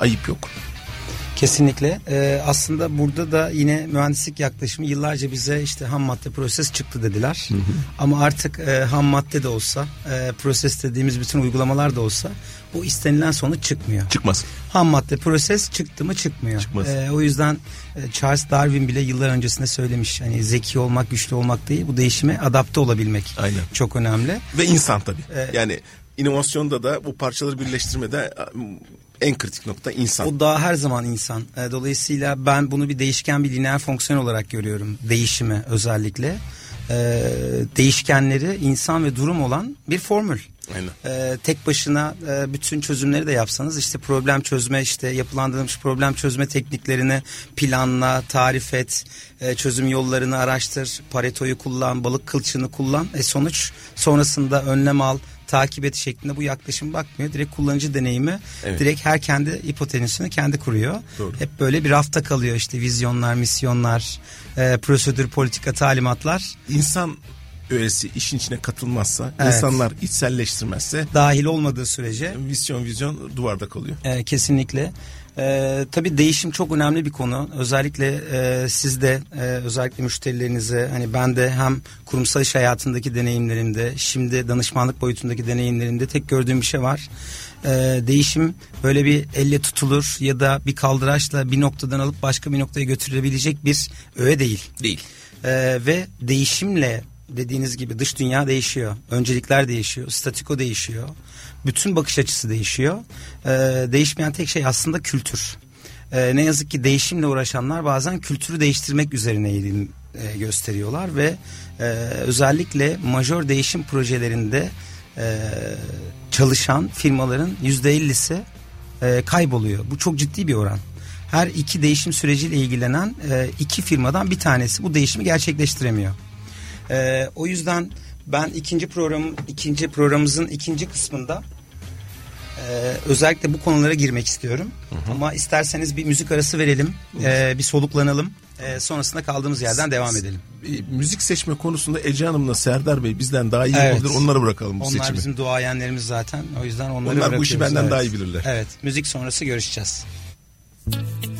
Ayıp yok. Kesinlikle. Ee, aslında burada da yine mühendislik yaklaşımı yıllarca bize işte ham madde proses çıktı dediler. Hı hı. Ama artık e, ham madde de olsa, e, proses dediğimiz bütün uygulamalar da olsa o istenilen sonuç çıkmıyor. Çıkmaz. Ham madde proses çıktı mı çıkmıyor. Çıkmaz. E, o yüzden e, Charles Darwin bile yıllar öncesinde söylemiş. Hani zeki olmak, güçlü olmak değil, bu değişime adapte olabilmek. Aynen. Çok önemli. Ve insan tabii. Ee, yani inovasyonda da bu parçaları birleştirmede en kritik nokta insan. O daha her zaman insan. E, dolayısıyla ben bunu bir değişken bir lineer fonksiyon olarak görüyorum. Değişimi özellikle. E, değişkenleri insan ve durum olan bir formül. Aynen. Ee, tek başına e, bütün çözümleri de yapsanız işte problem çözme işte yapılandırılmış problem çözme tekniklerini planla, tarif et, e, çözüm yollarını araştır, paretoyu kullan, balık kılçığını kullan. E sonuç sonrasında önlem al, takip et şeklinde bu yaklaşım bakmıyor. Direkt kullanıcı deneyimi Evet. direkt her kendi hipotenüsünü kendi kuruyor. Doğru. Hep böyle bir rafta kalıyor işte vizyonlar, misyonlar, e, prosedür, politika, talimatlar İnsan öğesi işin içine katılmazsa, Evet. insanlar içselleştirmezse dahil olmadığı sürece vizyon vizyon duvarda kalıyor. E, kesinlikle. E, tabii değişim çok önemli bir konu. Özellikle e, siz de e, özellikle müşterilerinize hani ben de hem kurumsal iş hayatındaki deneyimlerimde şimdi danışmanlık boyutundaki deneyimlerimde tek gördüğüm bir şey var. E, değişim böyle bir elle tutulur ya da bir kaldıraçla bir noktadan alıp başka bir noktaya götürülebilecek bir öğe değil. Değil. Ee, ve değişimle dediğiniz gibi dış dünya değişiyor. Öncelikler değişiyor. Statiko değişiyor. Bütün bakış açısı değişiyor. Ee, değişmeyen tek şey aslında kültür. Ee, ne yazık ki değişimle uğraşanlar bazen kültürü değiştirmek üzerine eğilim e, gösteriyorlar ve e, özellikle majör değişim projelerinde e, çalışan firmaların yüzde ellisi e, kayboluyor. Bu çok ciddi bir oran. Her iki değişim süreciyle ilgilenen e, iki firmadan bir tanesi bu değişimi gerçekleştiremiyor. E, o yüzden ben ikinci program ikinci programımızın ikinci kısmında e, özellikle bu konulara girmek istiyorum. Ama isterseniz bir müzik arası verelim, e, bir soluklanalım. E, sonrasında kaldığımız yerden devam edelim. E, müzik seçme konusunda Ece Hanım'la Serdar Bey bizden daha iyi Evet. yapabilir. Onlara bırakalım bu Onlar seçimi. bizim duayenlerimiz zaten. O yüzden onları Onlar bu işi benden evet. daha iyi bilirler. Evet. Müzik sonrası görüşeceğiz. Winter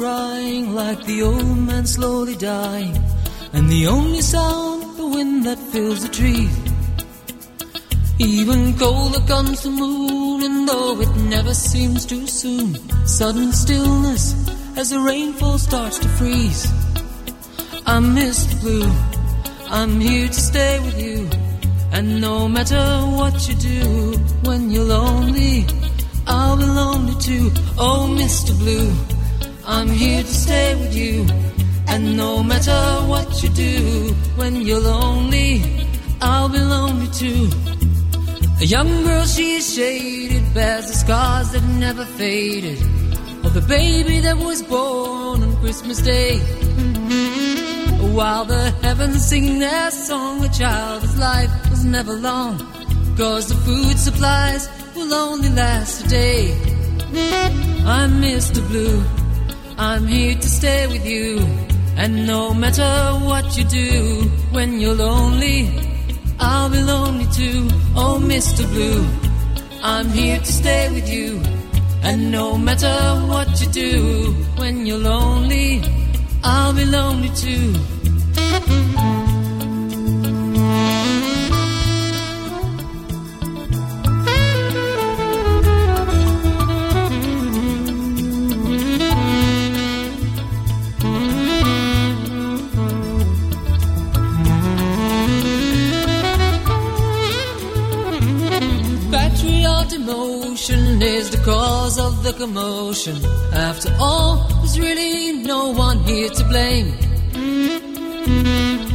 crying like the old man slowly dying, and the only sound the wind that fills the trees. Even colder comes the moon, and though it never seems too soon, sudden stillness as the rainfall starts to freeze. I miss the blue. I'm here to stay with you, and no matter what you do, when you're lonely, I'll be lonely too. Oh, Mr. Blue, I'm here to stay with you. And no matter what you do, when you're lonely, I'll be lonely too. A young girl, she is shaded, bears the scars that never faded. Of the baby that was born on Christmas Day. While the heavens sing their song, a child's life was never long. Cause the food supplies will only last a day. I'm Mr. Blue, I'm here to stay with you. And no matter what you do, when you're lonely, I'll be lonely too. Oh, Mr. Blue, I'm here to stay with you. And no matter what you do, when you're lonely, I'll be lonely too. Commotion. After all, there's really no one here to blame.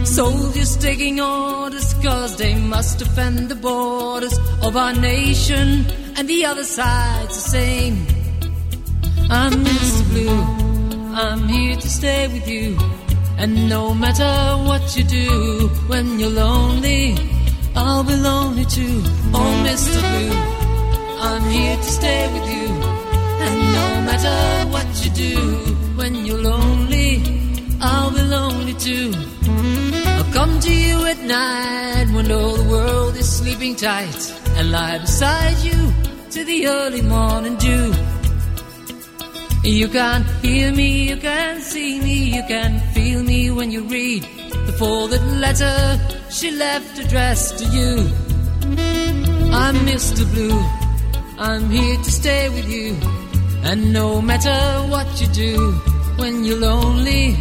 Soldiers taking orders cause they must defend the borders of our nation, and the other side's the same. I'm Mr. Blue, I'm here to stay with you. And no matter what you do, when you're lonely, I'll be lonely too. Oh, Mr. Blue, I'm here to stay with you. Matter what you do, when you're lonely, I'll be lonely too. I'll come to you at night when all the world is sleeping tight and lie beside you to the early morning dew. You can hear me, you can see me, you can feel me when you read the folded letter she left addressed to you. I'm Mr. Blue, I'm here to stay with you. And no matter what you do, when you're lonely,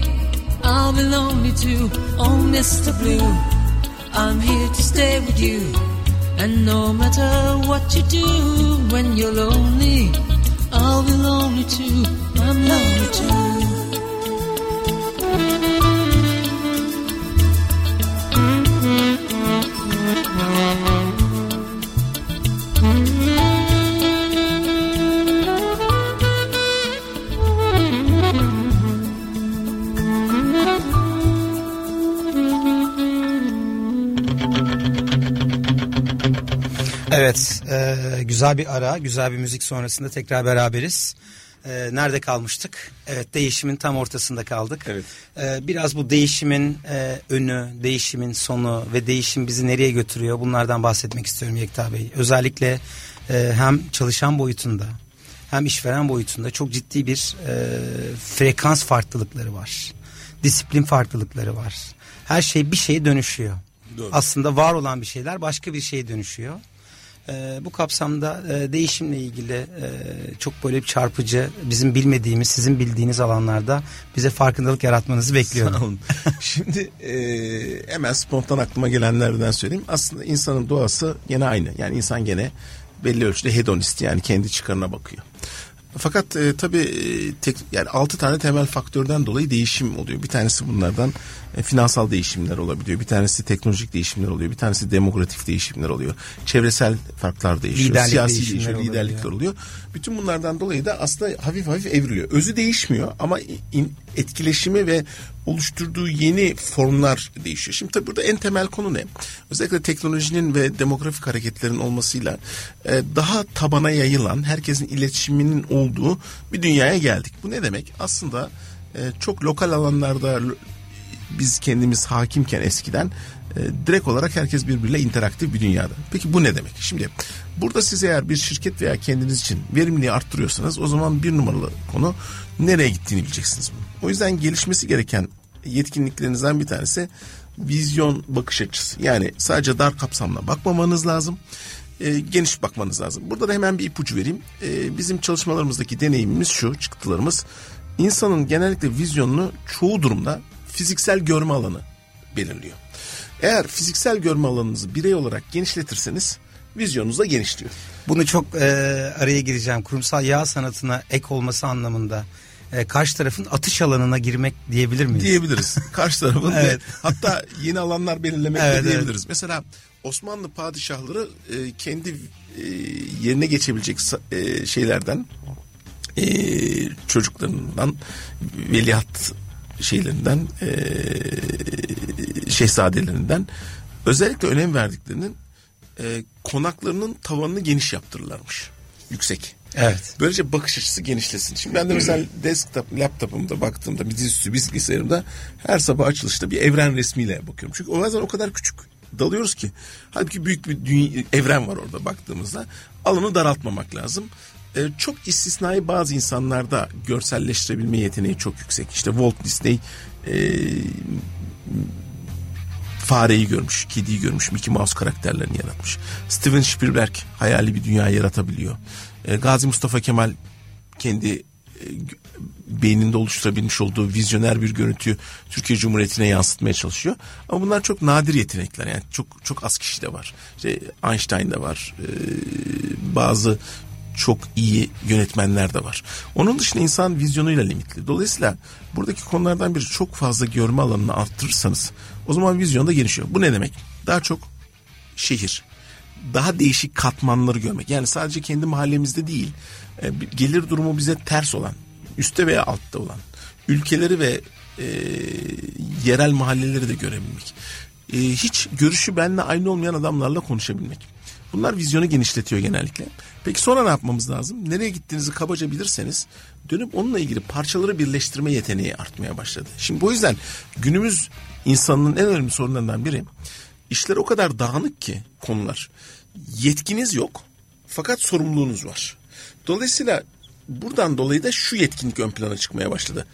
I'll be lonely too. Oh, Mr. Blue, I'm here to stay with you. And no matter what you do, when you're lonely, I'll be lonely too. I'm lonely too. Güzel bir ara, güzel bir müzik sonrasında tekrar beraberiz. E, nerede kalmıştık? Evet, değişimin tam ortasında kaldık. Evet. E, biraz bu değişimin e, önü, değişimin sonu ve değişim bizi nereye götürüyor? Bunlardan bahsetmek istiyorum Yekta Bey. Özellikle e, hem çalışan boyutunda hem işveren boyutunda çok ciddi bir e, frekans farklılıkları var. Disiplin farklılıkları var. Her şey bir şeye dönüşüyor. Doğru. Aslında var olan bir şeyler başka bir şeye dönüşüyor. Ee, bu kapsamda e, değişimle ilgili e, çok böyle bir çarpıcı bizim bilmediğimiz sizin bildiğiniz alanlarda bize farkındalık yaratmanızı bekliyorum. Sağ olun. Şimdi e, hemen spontan aklıma gelenlerden söyleyeyim. Aslında insanın doğası gene aynı. Yani insan gene belli ölçüde hedonist yani kendi çıkarına bakıyor. Fakat e, tabii e, tek, yani altı tane temel faktörden dolayı değişim oluyor. Bir tanesi bunlardan e, finansal değişimler olabiliyor. Bir tanesi teknolojik değişimler oluyor. Bir tanesi demografik değişimler oluyor. Çevresel farklar değişiyor. Liderlik siyasi değişiyor, liderlikler oluyor. Bütün bunlardan dolayı da aslında hafif hafif evriliyor. Özü değişmiyor ama in- etkileşimi ve oluşturduğu yeni formlar değişiyor. Şimdi tabii burada en temel konu ne? Özellikle teknolojinin ve demografik hareketlerin olmasıyla e, daha tabana yayılan, herkesin iletişiminin olduğu bir dünyaya geldik. Bu ne demek? Aslında e, çok lokal alanlarda biz kendimiz hakimken eskiden e, direkt olarak herkes birbiriyle interaktif bir dünyada. Peki bu ne demek? Şimdi burada siz eğer bir şirket veya kendiniz için verimliliği arttırıyorsanız o zaman bir numaralı konu nereye gittiğini bileceksiniz. O yüzden gelişmesi gereken yetkinliklerinizden bir tanesi vizyon bakış açısı. Yani sadece dar kapsamla bakmamanız lazım. e, geniş bakmanız lazım. Burada da hemen bir ipucu vereyim. E, bizim çalışmalarımızdaki deneyimimiz şu, çıktılarımız. İnsanın genellikle vizyonunu çoğu durumda fiziksel görme alanı belirliyor. Eğer fiziksel görme alanınızı birey olarak genişletirseniz vizyonunuz da genişliyor. Bunu çok e, araya gireceğim. Kurumsal yağ sanatına ek olması anlamında e, karşı tarafın atış alanına girmek diyebilir miyiz? diyebiliriz. Karşı tarafın ve Evet. hatta yeni alanlar belirlemek de Evet, evet. diyebiliriz. Mesela Osmanlı padişahları e, kendi e, yerine geçebilecek e, şeylerden e, çocuklarından veliaht şeylerinden e, şehzadelerinden özellikle önem verdiklerinin e, konaklarının tavanını geniş yaptırırlarmış. Yüksek. Evet. Böylece bakış açısı genişlesin. Şimdi ben de mesela desktop, laptopumda baktığımda bir dizüstü bilgisayarımda her sabah açılışta bir evren resmiyle bakıyorum. Çünkü o bazen o kadar küçük dalıyoruz ki. Halbuki büyük bir dünya, evren var orada baktığımızda. Alanı daraltmamak lazım. Ee, çok istisnai bazı insanlarda görselleştirebilme yeteneği çok yüksek. İşte Walt Disney e, fareyi görmüş, kediyi görmüş, Mickey Mouse karakterlerini yaratmış. Steven Spielberg hayali bir dünya yaratabiliyor. E, Gazi Mustafa Kemal kendi e, beyninde oluşturabilmiş olduğu vizyoner bir görüntüyü Türkiye Cumhuriyeti'ne yansıtmaya çalışıyor. Ama bunlar çok nadir yetenekler. Yani çok çok az kişi de var. İşte Einstein de var. E, bazı çok iyi yönetmenler de var. Onun dışında insan vizyonuyla limitli. Dolayısıyla buradaki konulardan biri çok fazla görme alanını arttırırsanız o zaman vizyon da genişliyor. Bu ne demek? Daha çok şehir, daha değişik katmanları görmek. Yani sadece kendi mahallemizde değil, e, gelir durumu bize ters olan, üstte veya altta olan, ülkeleri ve e, yerel mahalleleri de görebilmek. E, hiç görüşü benimle aynı olmayan adamlarla konuşabilmek. Bunlar vizyonu genişletiyor genellikle. Peki sonra ne yapmamız lazım? Nereye gittiğinizi kabaca bilirseniz dönüp onunla ilgili parçaları birleştirme yeteneği artmaya başladı. Şimdi bu yüzden günümüz insanının en önemli sorunlarından biri işler o kadar dağınık ki konular. Yetkiniz yok fakat sorumluluğunuz var. Dolayısıyla buradan dolayı da şu yetkinlik ön plana çıkmaya başladı.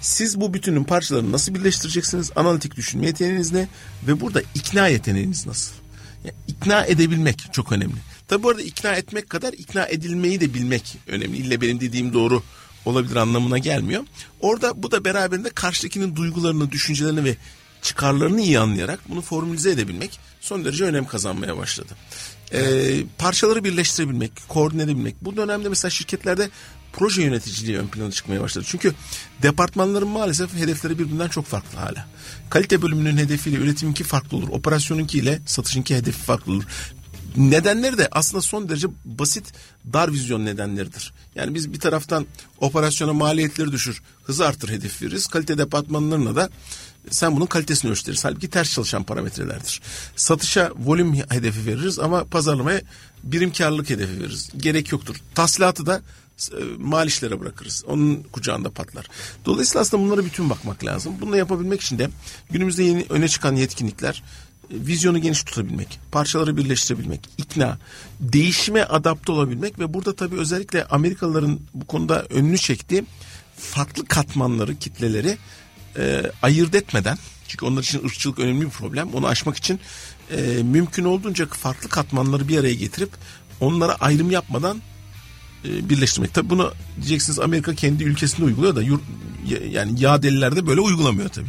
Siz bu bütünün parçalarını nasıl birleştireceksiniz? Analitik düşünme yeteneğiniz ne? Ve burada ikna yeteneğiniz nasıl? Yani ikna edebilmek çok önemli. Tabi bu arada ikna etmek kadar ikna edilmeyi de bilmek önemli. İlle benim dediğim doğru olabilir anlamına gelmiyor. Orada bu da beraberinde karşıdakinin duygularını, düşüncelerini ve çıkarlarını iyi anlayarak bunu formülize edebilmek son derece önem kazanmaya başladı. Ee, parçaları birleştirebilmek, koordine edebilmek. Bu dönemde mesela şirketlerde proje yöneticiliği ön plana çıkmaya başladı. Çünkü departmanların maalesef hedefleri birbirinden çok farklı hala. Kalite bölümünün hedefiyle üretiminki farklı olur. Operasyonunki ile satışınki hedefi farklı olur. Nedenleri de aslında son derece basit dar vizyon nedenleridir. Yani biz bir taraftan operasyona maliyetleri düşür, hızı artır hedef veririz. Kalite departmanlarına da sen bunun kalitesini ölçtürürüz. Halbuki ters çalışan parametrelerdir. Satışa volüm hedefi veririz ama pazarlamaya birim karlılık hedefi veririz. Gerek yoktur. Taslihatı da mal işlere bırakırız. Onun kucağında patlar. Dolayısıyla aslında bunlara bütün bakmak lazım. Bunu yapabilmek için de günümüzde yeni öne çıkan yetkinlikler e, vizyonu geniş tutabilmek, parçaları birleştirebilmek, ikna, değişime adapte olabilmek ve burada tabii özellikle Amerikalıların bu konuda önünü çektiği farklı katmanları, kitleleri e, ayırt etmeden çünkü onlar için ırkçılık önemli bir problem. Onu aşmak için e, mümkün olduğunca farklı katmanları bir araya getirip onlara ayrım yapmadan birleştirmek. Tabi bunu diyeceksiniz Amerika kendi ülkesinde uyguluyor da yurt, yani yağ delilerde böyle uygulamıyor tabi.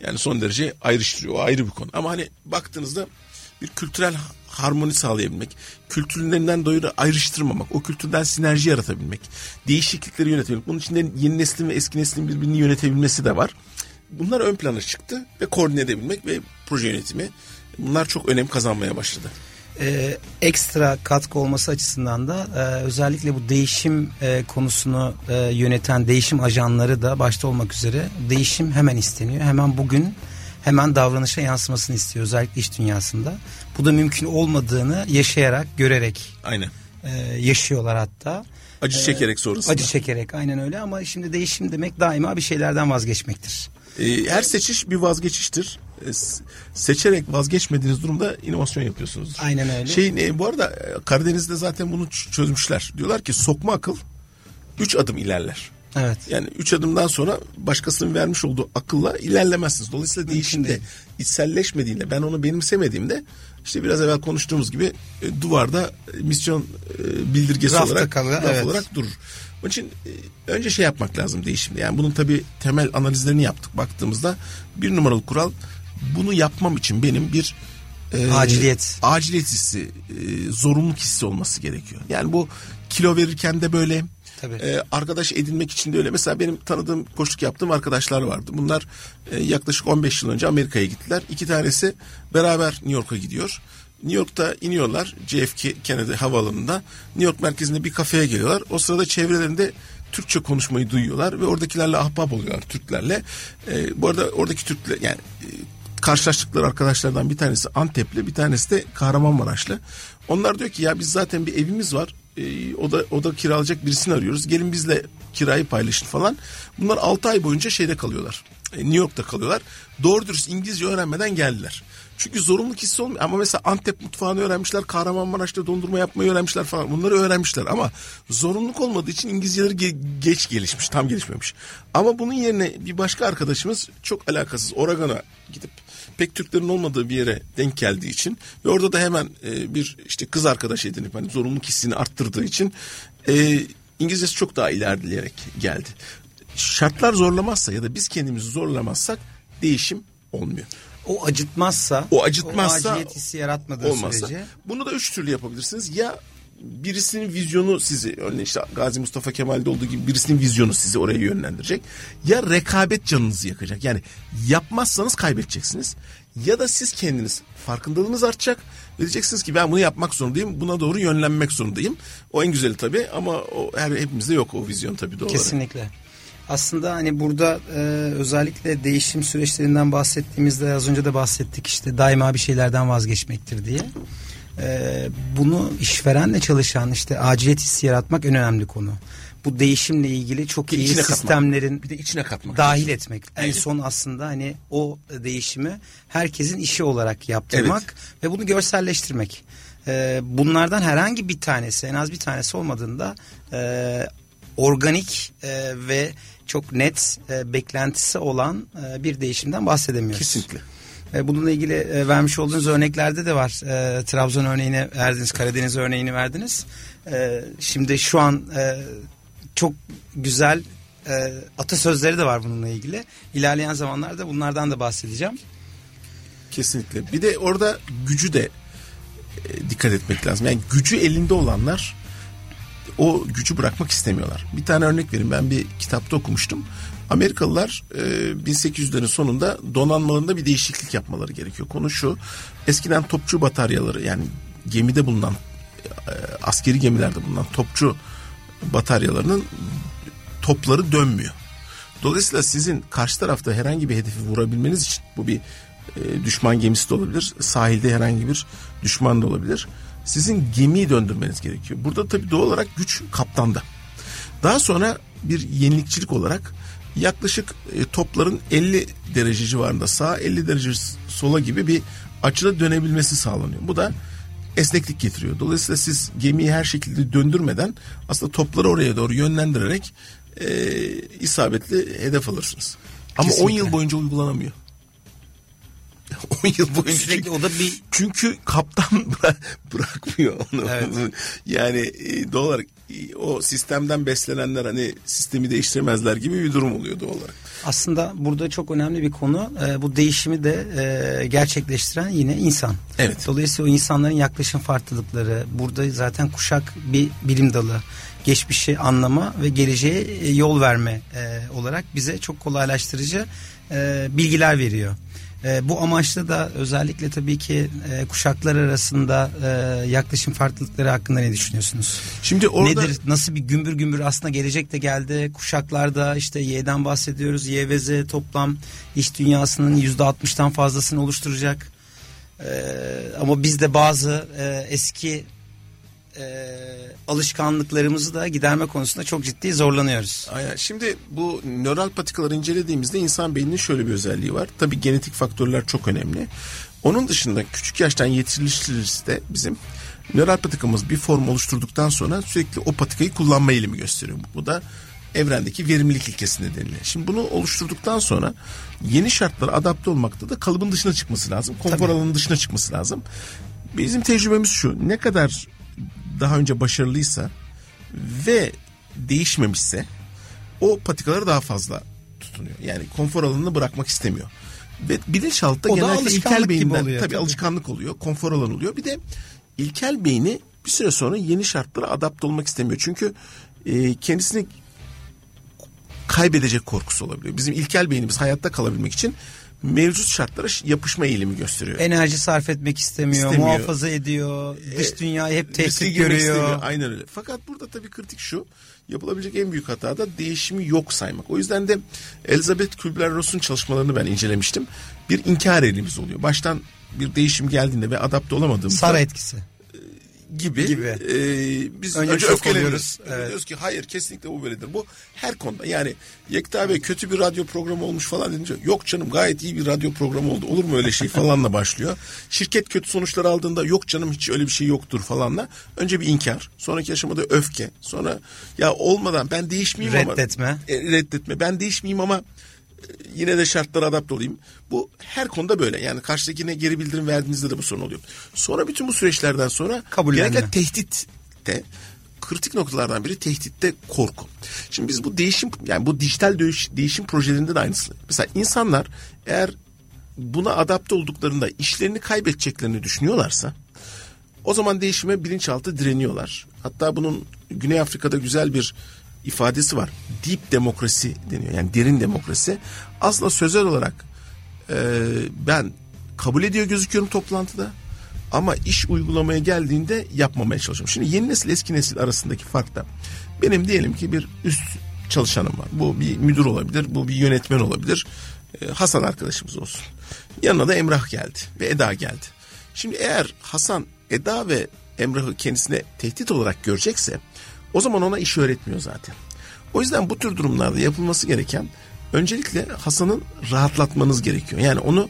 Yani son derece ayrıştırıyor. O ayrı bir konu. Ama hani baktığınızda bir kültürel harmoni sağlayabilmek, kültürlerinden dolayı ayrıştırmamak, o kültürden sinerji yaratabilmek, değişiklikleri yönetebilmek. Bunun içinde yeni neslin ve eski neslin birbirini yönetebilmesi de var. Bunlar ön plana çıktı ve koordine edebilmek ve proje yönetimi bunlar çok önem kazanmaya başladı e, ekstra katkı olması açısından da e, özellikle bu değişim e, konusunu e, yöneten değişim ajanları da başta olmak üzere değişim hemen isteniyor. Hemen bugün hemen davranışa yansımasını istiyor özellikle iş dünyasında. Bu da mümkün olmadığını yaşayarak, görerek Aynen. E, yaşıyorlar hatta. Acı çekerek sonrasında. Acı çekerek aynen öyle ama şimdi değişim demek daima bir şeylerden vazgeçmektir. E, her seçiş bir vazgeçiştir. E, seçerek vazgeçmediğiniz durumda inovasyon yapıyorsunuz. Aynen öyle. Şey, e, bu arada e, Karadeniz'de zaten bunu çözmüşler. Diyorlar ki sokma akıl üç adım ilerler. Evet. Yani üç adımdan sonra başkasının vermiş olduğu akılla ilerlemezsiniz. Dolayısıyla değişimde içselleşmediğinde ben onu benimsemediğimde işte biraz evvel konuştuğumuz gibi e, duvarda e, misyon e, bildirgesi Rafta olarak kalır, raf evet. olarak durur. Onun için e, önce şey yapmak lazım değişimde. Yani bunun tabii temel analizlerini yaptık baktığımızda bir numaralı kural bunu yapmam için benim bir e, aciliyet aciliyet hissi, e, zorunluluk hissi olması gerekiyor. Yani bu kilo verirken de böyle Tabii. E, arkadaş edinmek için de öyle. Mesela benim tanıdığım koşluk yaptığım arkadaşlar vardı. Bunlar e, yaklaşık 15 yıl önce Amerika'ya gittiler. İki tanesi beraber New York'a gidiyor. New York'ta iniyorlar JFK Kennedy havaalanında. New York merkezinde bir kafeye geliyorlar. O sırada çevrelerinde Türkçe konuşmayı duyuyorlar ve oradakilerle ahbap oluyorlar Türklerle. E, bu arada oradaki Türkler yani e, karşılaştıkları arkadaşlardan bir tanesi Antepli bir tanesi de Kahramanmaraşlı. Onlar diyor ki ya biz zaten bir evimiz var. E, o da o da kiralayacak birisini arıyoruz. Gelin bizle kirayı paylaşın falan. Bunlar 6 ay boyunca şeyde kalıyorlar. E, New York'ta kalıyorlar. Doğru dürüst İngilizce öğrenmeden geldiler. Çünkü zorunluluk hissi olmuyor. Ama mesela Antep mutfağını öğrenmişler. Kahramanmaraş'ta dondurma yapmayı öğrenmişler falan. Bunları öğrenmişler ama zorunluluk olmadığı için İngilizceleri ge- geç gelişmiş. Tam gelişmemiş. Ama bunun yerine bir başka arkadaşımız çok alakasız Oregon'a gidip pek Türklerin olmadığı bir yere denk geldiği için ve orada da hemen e, bir işte kız arkadaş edinip hani zorunluluk hissini arttırdığı için e, İngilizcesi çok daha ilerleyerek geldi. Şartlar zorlamazsa ya da biz kendimizi zorlamazsak değişim olmuyor. O acıtmazsa, o acıtmazsa, o aciliyet hissi yaratmadığı olmazsa, sürece. Bunu da üç türlü yapabilirsiniz. Ya birisinin vizyonu sizi örneğin işte Gazi Mustafa Kemal'de olduğu gibi birisinin vizyonu sizi oraya yönlendirecek. Ya rekabet canınızı yakacak. Yani yapmazsanız kaybedeceksiniz. Ya da siz kendiniz farkındalığınız artacak ve diyeceksiniz ki ben bunu yapmak zorundayım. Buna doğru yönlenmek zorundayım. O en güzeli tabii ama o her hepimizde yok o vizyon tabii doğru. Kesinlikle. Aslında hani burada e, özellikle değişim süreçlerinden bahsettiğimizde az önce de bahsettik işte daima bir şeylerden vazgeçmektir diye. E, bunu işverenle çalışan işte aciliyet hissi yaratmak en önemli konu. Bu değişimle ilgili çok iyi içine sistemlerin katmak. bir de içine katmak. Dahil etmek. En son aslında hani o değişimi herkesin işi olarak yaptırmak evet. ve bunu görselleştirmek. Ee, bunlardan herhangi bir tanesi en az bir tanesi olmadığında e, organik e, ve çok net e, beklentisi olan e, bir değişimden bahsedemiyoruz. Kesinlikle. E, bununla ilgili e, vermiş olduğunuz örneklerde de var. E, Trabzon örneğini verdiniz, Karadeniz örneğini verdiniz. Şimdi şu an çok güzel atasözleri de var bununla ilgili. İlerleyen zamanlarda bunlardan da bahsedeceğim. Kesinlikle. Bir de orada gücü de dikkat etmek lazım. Yani gücü elinde olanlar o gücü bırakmak istemiyorlar. Bir tane örnek vereyim. Ben bir kitapta okumuştum. Amerikalılar e, 1800'lerin sonunda donanmalarında bir değişiklik yapmaları gerekiyor. Konu şu. Eskiden topçu bataryaları yani gemide bulunan e, askeri gemilerde bulunan topçu bataryalarının topları dönmüyor. Dolayısıyla sizin karşı tarafta herhangi bir hedefi vurabilmeniz için bu bir e, düşman gemisi de olabilir, sahilde herhangi bir düşman da olabilir. Sizin gemiyi döndürmeniz gerekiyor. Burada tabii doğal olarak güç kaptanda. Daha sonra bir yenilikçilik olarak yaklaşık e, topların 50 derece civarında sağ 50 derece sola gibi bir açıda dönebilmesi sağlanıyor. Bu da esneklik getiriyor. Dolayısıyla siz gemiyi her şekilde döndürmeden aslında topları oraya doğru yönlendirerek e, isabetli hedef alırsınız. Ama Kesinlikle. 10 yıl boyunca uygulanamıyor. 10 yıl boyunca Sürekli çünkü, o da bir çünkü kaptan bıra- bırakmıyor onu. Evet. Yani e, doğal olarak e, o sistemden beslenenler hani sistemi değiştiremezler gibi bir durum oluyor doğal olarak. aslında burada çok önemli bir konu. E, bu değişimi de e, gerçekleştiren yine insan. Evet. Dolayısıyla o insanların yaklaşım farklılıkları, burada zaten kuşak bir bilim dalı. Geçmişi anlama ve geleceğe e, yol verme e, olarak bize çok kolaylaştırıcı e, bilgiler veriyor. E, bu amaçla da özellikle tabii ki e, kuşaklar arasında e, yaklaşım farklılıkları hakkında ne düşünüyorsunuz? Şimdi orada Nedir? Nasıl bir gümbür gümbür aslında gelecek de geldi. Kuşaklarda işte Y'den bahsediyoruz. Y ve Z toplam iş dünyasının yüzde altmıştan fazlasını oluşturacak. Ee, ama biz de bazı e, eski e, alışkanlıklarımızı da giderme konusunda çok ciddi zorlanıyoruz. Aynen. Şimdi bu nöral patikaları incelediğimizde insan beyninin şöyle bir özelliği var. Tabii genetik faktörler çok önemli. Onun dışında küçük yaştan yetiştirilirse bizim nöral patikamız bir form oluşturduktan sonra sürekli o patikayı kullanma eğilimi gösteriyor. Bu da evrendeki verimlilik ilkesi nedeniyle. Şimdi bunu oluşturduktan sonra yeni şartlara adapte olmakta da kalıbın dışına çıkması lazım. Konfor Tabii. alanının dışına çıkması lazım. Bizim tecrübemiz şu. Ne kadar daha önce başarılıysa ve değişmemişse o patikaları daha fazla tutunuyor. Yani konfor alanını bırakmak istemiyor. Ve bilinçaltı genellikle ilkel beyinden oluyor, tabii, tabii. alışkanlık oluyor. Konfor alanı oluyor. Bir de ilkel beyni bir süre sonra yeni şartlara adapte olmak istemiyor. Çünkü e, kendisini kaybedecek korkusu olabiliyor. Bizim ilkel beynimiz hayatta kalabilmek için mevcut şartlara yapışma eğilimi gösteriyor. Enerji sarf etmek istemiyor, İstemiyor. muhafaza ediyor, dış dünyayı hep tehdit görüyor. Aynen öyle. Fakat burada tabii kritik şu. Yapılabilecek en büyük hata da değişimi yok saymak. O yüzden de Elizabeth Kübler-Ross'un çalışmalarını ben incelemiştim. Bir inkar eğilimimiz oluyor. Baştan bir değişim geldiğinde ve adapte olamadığımızda Sara etkisi. Gibi, Gibi. e, biz Önce önce, öfkeleniyoruz. Evet. Diyoruz ki hayır kesinlikle bu böyledir. Bu her konuda yani Yekta Bey kötü bir radyo programı olmuş falan deyince yok canım gayet iyi bir radyo programı oldu. Olur mu öyle şey falanla başlıyor. Şirket kötü sonuçlar aldığında yok canım hiç öyle bir şey yoktur falanla. Önce bir inkar sonraki aşamada öfke sonra ya olmadan ben değişmeyeyim ama. Reddetme. E, reddetme ben değişmeyeyim ama yine de şartlara adapte olayım. Bu her konuda böyle. Yani karşıdakine geri bildirim verdiğinizde de bu sorun oluyor. Sonra bütün bu süreçlerden sonra genellikle tehditte kritik noktalardan biri tehditte korku. Şimdi biz bu değişim yani bu dijital değiş- değişim projelerinde de aynısı. Mesela insanlar eğer buna adapte olduklarında işlerini kaybedeceklerini düşünüyorlarsa o zaman değişime bilinçaltı direniyorlar. Hatta bunun Güney Afrika'da güzel bir ifadesi var. Deep demokrasi deniyor. Yani derin demokrasi. Aslında sözel olarak e, ben kabul ediyor gözüküyorum toplantıda. Ama iş uygulamaya geldiğinde yapmamaya çalışıyorum. Şimdi yeni nesil eski nesil arasındaki fark da benim diyelim ki bir üst çalışanım var. Bu bir müdür olabilir, bu bir yönetmen olabilir. E, Hasan arkadaşımız olsun. Yanına da Emrah geldi ve Eda geldi. Şimdi eğer Hasan Eda ve Emrah'ı kendisine tehdit olarak görecekse o zaman ona iş öğretmiyor zaten. O yüzden bu tür durumlarda yapılması gereken öncelikle Hasan'ın rahatlatmanız gerekiyor. Yani onu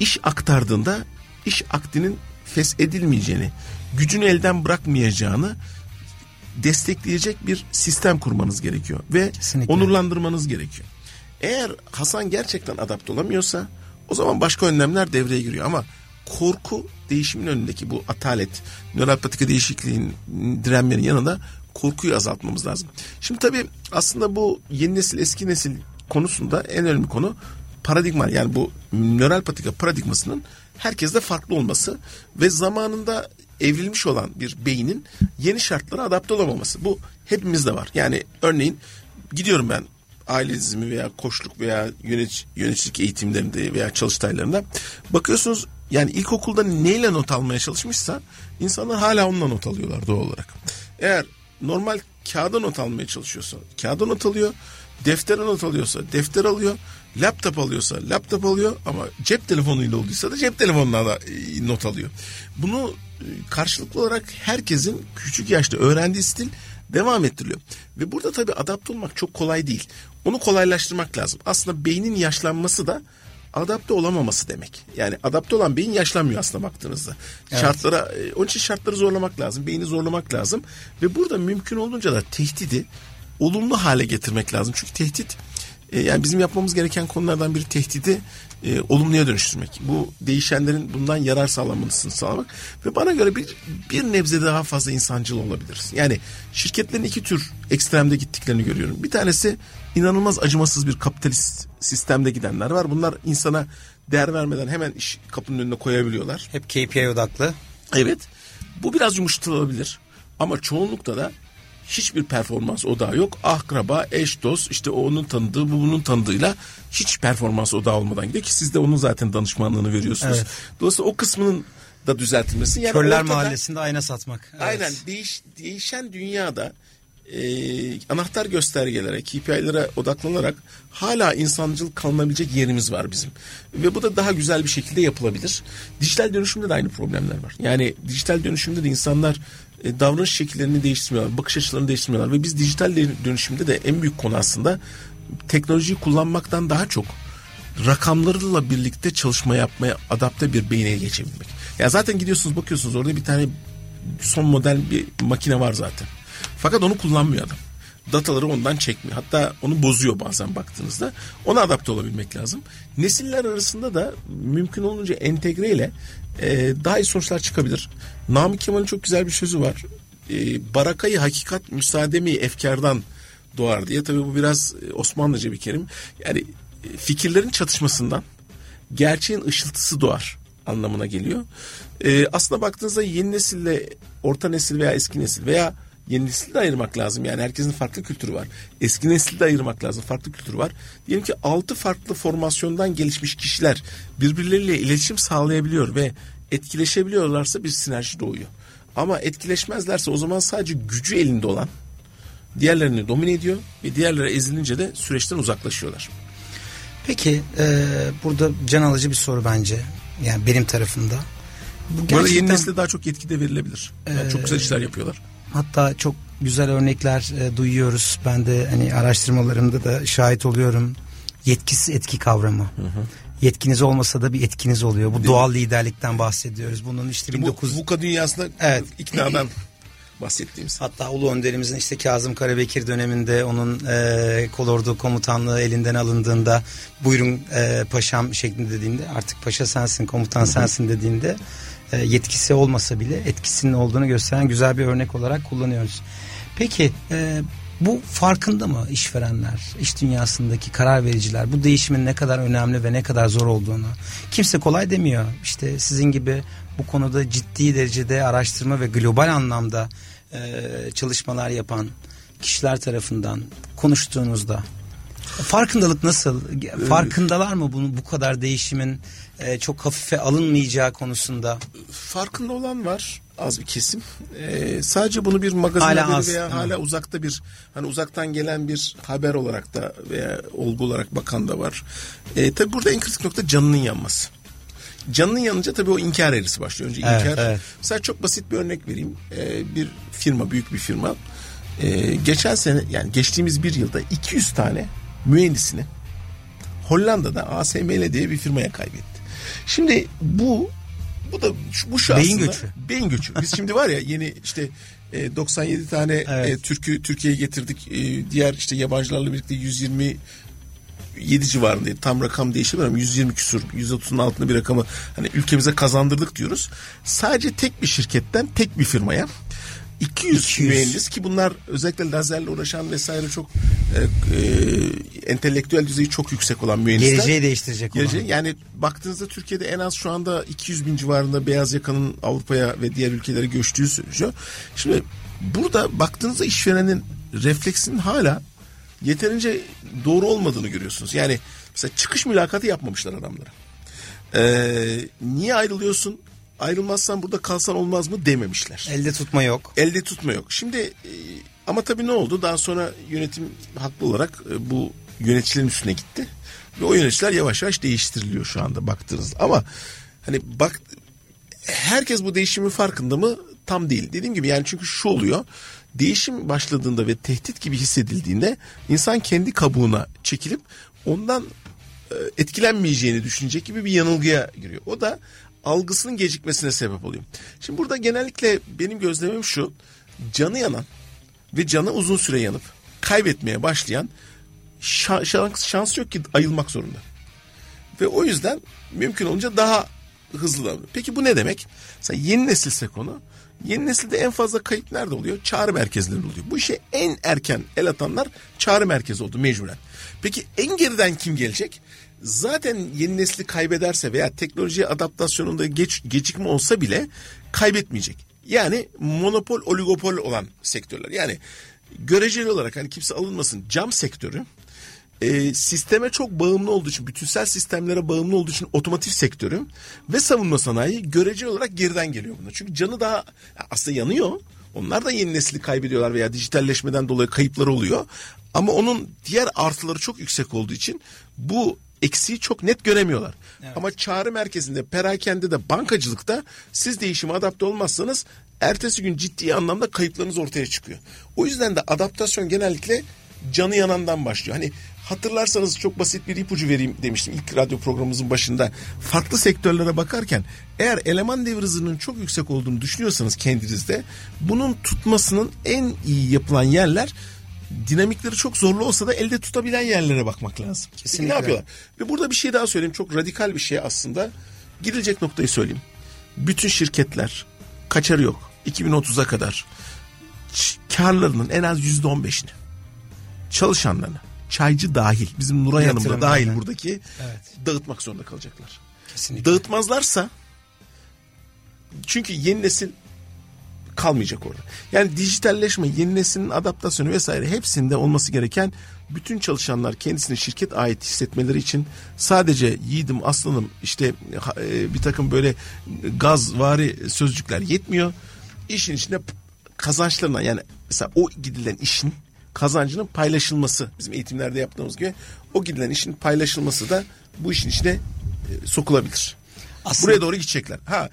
iş aktardığında iş akdinin feshedilmeyeceğini, gücünü elden bırakmayacağını destekleyecek bir sistem kurmanız gerekiyor ve Kesinlikle. onurlandırmanız gerekiyor. Eğer Hasan gerçekten adapte olamıyorsa o zaman başka önlemler devreye giriyor ama korku değişimin önündeki bu atalet, nöral patika değişikliğin direnmenin yanında korkuyu azaltmamız lazım. Şimdi tabii aslında bu yeni nesil eski nesil konusunda en önemli konu paradigma yani bu nöral patika paradigmasının herkeste farklı olması ve zamanında evrilmiş olan bir beynin yeni şartlara adapte olamaması. Bu hepimizde var. Yani örneğin gidiyorum ben aile dizimi veya koçluk veya yönetici, yöneticilik eğitimlerinde veya çalıştaylarında bakıyorsunuz yani ilkokulda neyle not almaya çalışmışsa insanlar hala onunla not alıyorlar doğal olarak. Eğer normal kağıda not almaya çalışıyorsa kağıda not alıyor. Deftere not alıyorsa defter alıyor. Laptop alıyorsa laptop alıyor ama cep telefonuyla olduysa da cep telefonuna da e, not alıyor. Bunu e, karşılıklı olarak herkesin küçük yaşta öğrendiği stil devam ettiriliyor. Ve burada tabii adapte olmak çok kolay değil. Onu kolaylaştırmak lazım. Aslında beynin yaşlanması da adapte olamaması demek. Yani adapte olan beyin yaşlanmıyor aslında baktığınızda. Şartlara e, onun için şartları zorlamak lazım. Beyni zorlamak lazım ve burada mümkün olduğunca da tehdidi olumlu hale getirmek lazım. Çünkü tehdit e, yani bizim yapmamız gereken konulardan biri tehdidi e, olumluya dönüştürmek. Bu değişenlerin bundan yarar sağlamasını sağlamak ve bana göre bir bir nebze daha fazla insancıl olabiliriz. Yani şirketlerin iki tür ekstremde gittiklerini görüyorum. Bir tanesi inanılmaz acımasız bir kapitalist sistemde gidenler var. Bunlar insana değer vermeden hemen iş kapının önüne koyabiliyorlar. Hep KPI odaklı. Evet. Bu biraz yumuşatılabilir. Ama çoğunlukta da hiçbir performans odağı yok. Akraba, eş, dost işte onun tanıdığı, bu bunun tanıdığıyla hiç performans odağı olmadan gidiyor ki siz de onun zaten danışmanlığını veriyorsunuz. Evet. Dolayısıyla o kısmının da düzeltilmesi. Yani Körler ortada- Mahallesi'nde ayna satmak. Evet. Aynen değiş, değişen dünyada e, anahtar göstergelere, KPI'lere odaklanarak hala insancıl kalınabilecek yerimiz var bizim. Ve bu da daha güzel bir şekilde yapılabilir. Dijital dönüşümde de aynı problemler var. Yani dijital dönüşümde de insanlar e, davranış şekillerini değiştirmiyorlar, bakış açılarını değiştirmiyorlar. Ve biz dijital de- dönüşümde de en büyük konu aslında teknolojiyi kullanmaktan daha çok rakamlarla birlikte çalışma yapmaya adapte bir beyne geçebilmek. Ya zaten gidiyorsunuz bakıyorsunuz orada bir tane son model bir makine var zaten. Fakat onu kullanmıyor adam. Dataları ondan çekmiyor. Hatta onu bozuyor bazen baktığınızda. Ona adapte olabilmek lazım. Nesiller arasında da mümkün olunca entegre ile e, daha iyi sonuçlar çıkabilir. Namık Kemal'in çok güzel bir sözü var. E, barakayı hakikat müsaademi efkardan doğar diye. Tabii bu biraz e, Osmanlıca bir kelim. Yani e, fikirlerin çatışmasından gerçeğin ışıltısı doğar anlamına geliyor. Ee, aslında baktığınızda yeni nesille orta nesil veya eski nesil veya yeni nesili de ayırmak lazım. Yani herkesin farklı kültürü var. Eski nesli de ayırmak lazım. Farklı kültürü var. Diyelim ki altı farklı formasyondan gelişmiş kişiler birbirleriyle iletişim sağlayabiliyor ve etkileşebiliyorlarsa bir sinerji doğuyor. Ama etkileşmezlerse o zaman sadece gücü elinde olan diğerlerini domine ediyor ve diğerleri ezilince de süreçten uzaklaşıyorlar. Peki e, burada can alıcı bir soru bence. Yani benim tarafımda. Bu Bu arada yeni gerçekten- nesile daha çok yetki de verilebilir. Yani çok güzel işler yapıyorlar. Hatta çok güzel örnekler e, duyuyoruz. Ben de hani araştırmalarımda da şahit oluyorum. Yetkisiz etki kavramı. Yetkiniz olmasa da bir etkiniz oluyor. Bu doğal liderlikten bahsediyoruz. Bunun işte Bu 19 VUCA dünyasında Evet. iknadan bahsettiğimiz. Hatta Ulu Önderimizin işte Kazım Karabekir döneminde onun e, kolordu komutanlığı elinden alındığında buyurun e, paşam şeklinde dediğinde artık paşa sensin komutan sensin dediğinde e, yetkisi olmasa bile etkisinin olduğunu gösteren güzel bir örnek olarak kullanıyoruz. Peki e, bu farkında mı işverenler, iş dünyasındaki karar vericiler bu değişimin ne kadar önemli ve ne kadar zor olduğunu? Kimse kolay demiyor. İşte sizin gibi bu konuda ciddi derecede araştırma ve global anlamda çalışmalar yapan kişiler tarafından konuştuğunuzda farkındalık nasıl? Farkındalar mı bunu bu kadar değişimin e, çok hafife alınmayacağı konusunda? Farkında olan var az bir kesim. Ee, sadece bunu bir magazin Hala haberi az, veya mi? hala uzakta bir hani uzaktan gelen bir haber olarak da veya olgu olarak bakan da var. Ee, tabii burada en kritik nokta canının yanması. Canının yanınca tabii o inkar eğrisi başlıyor. Önce Evet, inkar. evet. Mesela çok basit bir örnek vereyim. Ee, bir firma, büyük bir firma. Ee, geçen sene yani geçtiğimiz bir yılda 200 tane mühendisini Hollanda'da ASML diye bir firmaya kaybetti. Şimdi bu bu da bu şu Beyin aslında göçü. beyin göçü. Biz şimdi var ya yeni işte E, 97 tane Evet. e, Türk'ü Türkiye'ye getirdik. E, diğer işte yabancılarla birlikte 120 7 civarındaydı. Tam rakam değişmiyor ama 120 küsur, 130'un altında bir rakamı hani ülkemize kazandırdık diyoruz. Sadece tek bir şirketten, tek bir firmaya 200, 200. mühendis ki bunlar özellikle lazerle uğraşan vesaire çok e, e, entelektüel düzeyi çok yüksek olan mühendisler. Geleceği değiştirecek olan. Geleceği, yani baktığınızda Türkiye'de en az şu anda 200 bin civarında beyaz yakanın Avrupa'ya ve diğer ülkelere göçtüğü söyleniyor. Şimdi burada baktığınızda işverenin refleksinin hala yeterince doğru olmadığını görüyorsunuz. Yani mesela çıkış mülakatı yapmamışlar adamlara. Ee, niye ayrılıyorsun? Ayrılmazsan burada kalsan olmaz mı dememişler. Elde tutma yok. Elde tutma yok. Şimdi e, ama tabii ne oldu? Daha sonra yönetim haklı olarak e, bu yöneticilerin üstüne gitti. Ve o yöneticiler yavaş yavaş değiştiriliyor şu anda baktığınız. Ama hani bak herkes bu değişimin farkında mı? Tam değil. Dediğim gibi yani çünkü şu oluyor. Değişim başladığında ve tehdit gibi hissedildiğinde insan kendi kabuğuna çekilip ondan e, etkilenmeyeceğini düşünecek gibi bir yanılgıya giriyor. O da algısının gecikmesine sebep oluyor. Şimdi burada genellikle benim gözlemim şu. Canı yanan ve canı uzun süre yanıp kaybetmeye başlayan şa- şans, şans yok ki ayılmak zorunda. Ve o yüzden mümkün olunca daha hızlı davranıyor. Peki bu ne demek? Mesela yeni nesilse konu. Yeni nesilde en fazla kayıp nerede oluyor? Çağrı merkezleri oluyor. Bu işe en erken el atanlar çağrı merkezi oldu mecburen. Peki en geriden kim gelecek? Zaten yeni nesli kaybederse veya teknolojiye adaptasyonunda geç, gecikme olsa bile kaybetmeyecek. Yani monopol oligopol olan sektörler. Yani göreceli olarak hani kimse alınmasın cam sektörü e, sisteme çok bağımlı olduğu için, bütünsel sistemlere bağımlı olduğu için otomotiv sektörü ve savunma sanayi göreceli olarak geriden geliyor buna. Çünkü canı daha aslında yanıyor. Onlar da yeni nesli kaybediyorlar veya dijitalleşmeden dolayı kayıpları oluyor. Ama onun diğer artıları çok yüksek olduğu için bu eksiği çok net göremiyorlar. Ama çağrı merkezinde, perakende de bankacılıkta siz değişime adapte olmazsanız ertesi gün ciddi anlamda kayıplarınız ortaya çıkıyor. O yüzden de adaptasyon genellikle canı yanandan başlıyor. Hani hatırlarsanız çok basit bir ipucu vereyim demiştim ilk radyo programımızın başında. Farklı sektörlere bakarken eğer eleman devir hızının çok yüksek olduğunu düşünüyorsanız kendinizde bunun tutmasının en iyi yapılan yerler dinamikleri çok zorlu olsa da elde tutabilen yerlere bakmak lazım. Peki Kesinlikle. ne yapıyorlar? Ve burada bir şey daha söyleyeyim. Çok radikal bir şey aslında. Gidilecek noktayı söyleyeyim. Bütün şirketler kaçarı yok. 2030'a kadar karlarının en az yüzde on beşini çalışanlarına çaycı dahil bizim Nuray Hanım da dahil aynen. buradaki Evet. dağıtmak zorunda kalacaklar. Kesinlikle. Dağıtmazlarsa çünkü yeni nesil kalmayacak orada. Yani dijitalleşme, yeni neslin adaptasyonu vesaire hepsinde olması gereken bütün çalışanlar kendisine şirket ait hissetmeleri için sadece yiğidim aslanım işte e, bir takım böyle gazvari sözcükler yetmiyor. İşin içinde kazançlarına yani mesela o gidilen işin kazancının paylaşılması bizim eğitimlerde yaptığımız gibi o gidilen işin paylaşılması da bu işin içine e, sokulabilir. Aslında- Buraya doğru gidecekler. Ha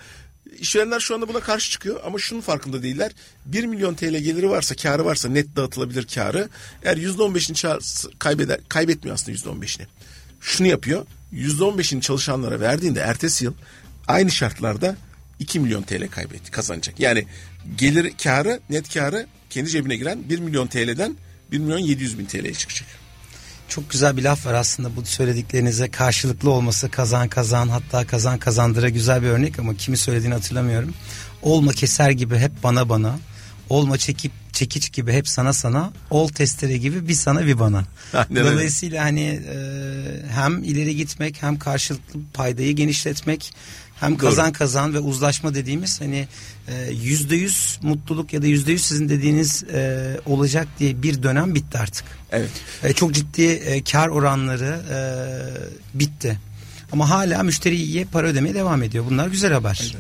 işverenler şu anda buna karşı çıkıyor ama şunun farkında değiller. 1 milyon TL geliri varsa, karı varsa net dağıtılabilir karı. Eğer %15'ini ça- kaybeder, kaybetmiyor aslında %15'ini. Şunu yapıyor. %15'ini çalışanlara verdiğinde ertesi yıl aynı şartlarda 2 milyon TL kaybetti, kazanacak. Yani gelir karı, net karı kendi cebine giren 1 milyon TL'den 1 milyon 700 bin TL'ye çıkacak. Çok güzel bir laf var aslında bu söylediklerinize karşılıklı olması kazan kazan hatta kazan kazandıra güzel bir örnek ama kimi söylediğini hatırlamıyorum. Olma keser gibi hep bana bana. Olma çekip çekiç gibi hep sana sana. Ol testere gibi bir sana bir bana. Aynen. Dolayısıyla hani e, hem ileri gitmek hem karşılıklı paydayı genişletmek hem Doğru. kazan kazan ve uzlaşma dediğimiz hani e, yüzde yüz mutluluk ya da yüzde yüz sizin dediğiniz e, olacak diye bir dönem bitti artık. Evet. E, çok ciddi e, kar oranları e, bitti. Ama hala müşteri iyiye para ödemeye devam ediyor. Bunlar güzel haber.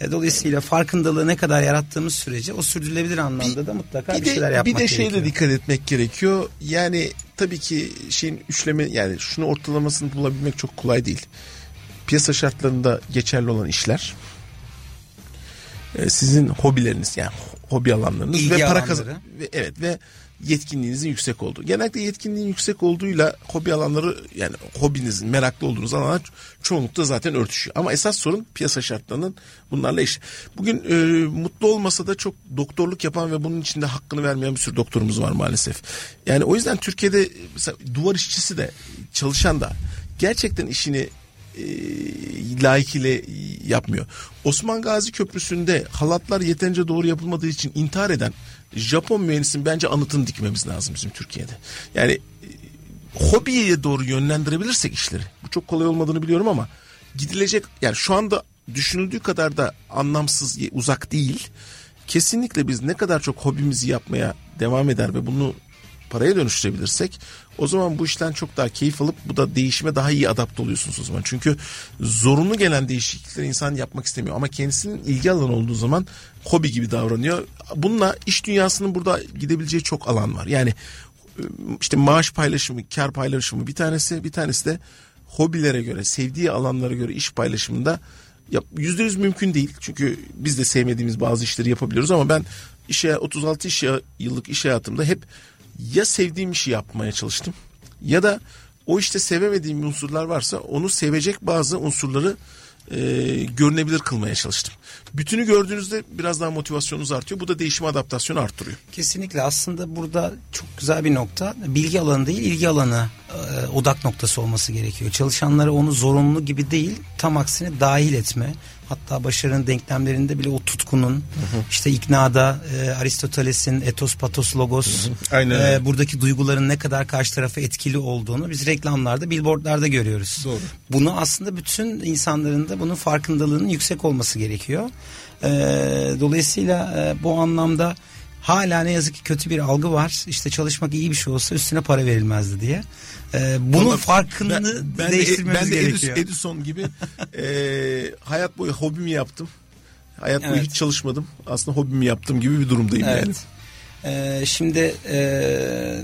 E, dolayısıyla farkındalığı ne kadar yarattığımız sürece o sürdürülebilir anlamda da mutlaka bir, bir de, şeyler yapmak bir de gerekiyor. şeyle dikkat etmek gerekiyor. Yani tabii ki şeyin üçleme yani şunu ortalamasını bulabilmek çok kolay değil. Piyasa şartlarında geçerli olan işler e, sizin hobileriniz yani hobi alanlarınız İlgi ve para kazan ve evet ve yetkinliğinizin yüksek olduğu. Genellikle yetkinliğin yüksek olduğuyla hobi alanları yani hobinizin meraklı olduğunuz alanlar çoğunlukla zaten örtüşüyor. Ama esas sorun piyasa şartlarının bunlarla eş. Bugün e, mutlu olmasa da çok doktorluk yapan ve bunun içinde hakkını vermeyen bir sürü doktorumuz var maalesef. Yani o yüzden Türkiye'de mesela duvar işçisi de çalışan da gerçekten işini e, layıkıyla yapmıyor. Osman Gazi Köprüsü'nde halatlar yeterince doğru yapılmadığı için intihar eden Japon mühendisin bence anıtını dikmemiz lazım bizim Türkiye'de. Yani e, hobiye doğru yönlendirebilirsek işleri. Bu çok kolay olmadığını biliyorum ama gidilecek yani şu anda düşünüldüğü kadar da anlamsız uzak değil. Kesinlikle biz ne kadar çok hobimizi yapmaya devam eder ve bunu paraya dönüştürebilirsek o zaman bu işten çok daha keyif alıp bu da değişime daha iyi adapte oluyorsunuz o zaman. Çünkü zorunlu gelen değişiklikleri insan yapmak istemiyor ama kendisinin ilgi alanı olduğu zaman hobi gibi davranıyor. Bununla iş dünyasının burada gidebileceği çok alan var. Yani işte maaş paylaşımı, kar paylaşımı bir tanesi, bir tanesi de hobilere göre, sevdiği alanlara göre iş paylaşımında yüzde yüz mümkün değil. Çünkü biz de sevmediğimiz bazı işleri yapabiliyoruz ama ben işe 36 iş yıllık iş hayatımda hep ya sevdiğim işi yapmaya çalıştım ya da o işte sevemediğim unsurlar varsa onu sevecek bazı unsurları e, görünebilir kılmaya çalıştım. Bütünü gördüğünüzde biraz daha motivasyonunuz artıyor. Bu da değişim adaptasyonu arttırıyor. Kesinlikle aslında burada çok güzel bir nokta. Bilgi alanı değil ilgi alanı e, odak noktası olması gerekiyor. Çalışanlara onu zorunlu gibi değil tam aksine dahil etme. Hatta başarının denklemlerinde bile o tutkunun hı hı. işte iknada e, Aristoteles'in etos patos logos hı hı. Aynen e, buradaki duyguların ne kadar karşı tarafa etkili olduğunu biz reklamlarda billboardlarda görüyoruz. Doğru. Bunu aslında bütün insanların da bunun farkındalığının yüksek olması gerekiyor. E, dolayısıyla e, bu anlamda hala ne yazık ki kötü bir algı var. İşte çalışmak iyi bir şey olsa üstüne para verilmezdi diye. Ee, bunun Ama farkını ben, ben değiştirmemiz de, ben de gerekiyor. Edison gibi e, hayat boyu hobimi yaptım. Hayat boyu evet. hiç çalışmadım. Aslında hobimi yaptım gibi bir durumdayım evet. yani. Ee, şimdi e,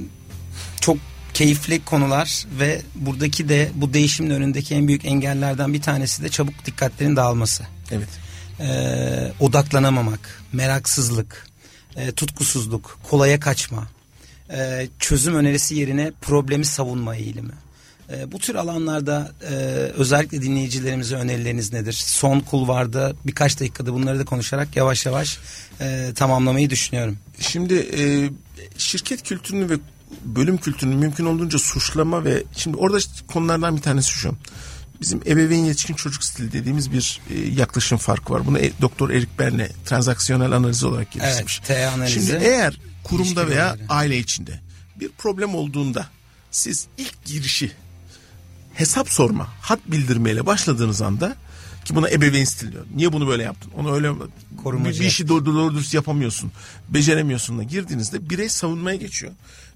çok keyifli konular ve buradaki de bu değişimin önündeki en büyük engellerden bir tanesi de çabuk dikkatlerin dağılması. Evet. Ee, odaklanamamak, meraksızlık, e, tutkusuzluk, kolaya kaçma, e, çözüm önerisi yerine problemi savunma eğilimi. E, bu tür alanlarda e, özellikle dinleyicilerimize önerileriniz nedir? Son kulvarda birkaç dakikada bunları da konuşarak yavaş yavaş e, tamamlamayı düşünüyorum. Şimdi e, şirket kültürünü ve bölüm kültürünü mümkün olduğunca suçlama ve şimdi orada konulardan bir tanesi şu bizim ebeveyn yetişkin çocuk stili dediğimiz bir e, yaklaşım farkı var. Bunu e, Doktor Erik Berne transaksiyonel analiz olarak geliştirmiş. Evet, T analizi. Şimdi eğer kurumda veya yani. aile içinde bir problem olduğunda siz ilk girişi hesap sorma, hat bildirmeyle başladığınız anda ki buna ebeveyn stili diyor. Niye bunu böyle yaptın? Onu öyle Korumacı. bir, bir işi doğru, doğru dürüst yapamıyorsun. Beceremiyorsun da girdiğinizde birey savunmaya geçiyor.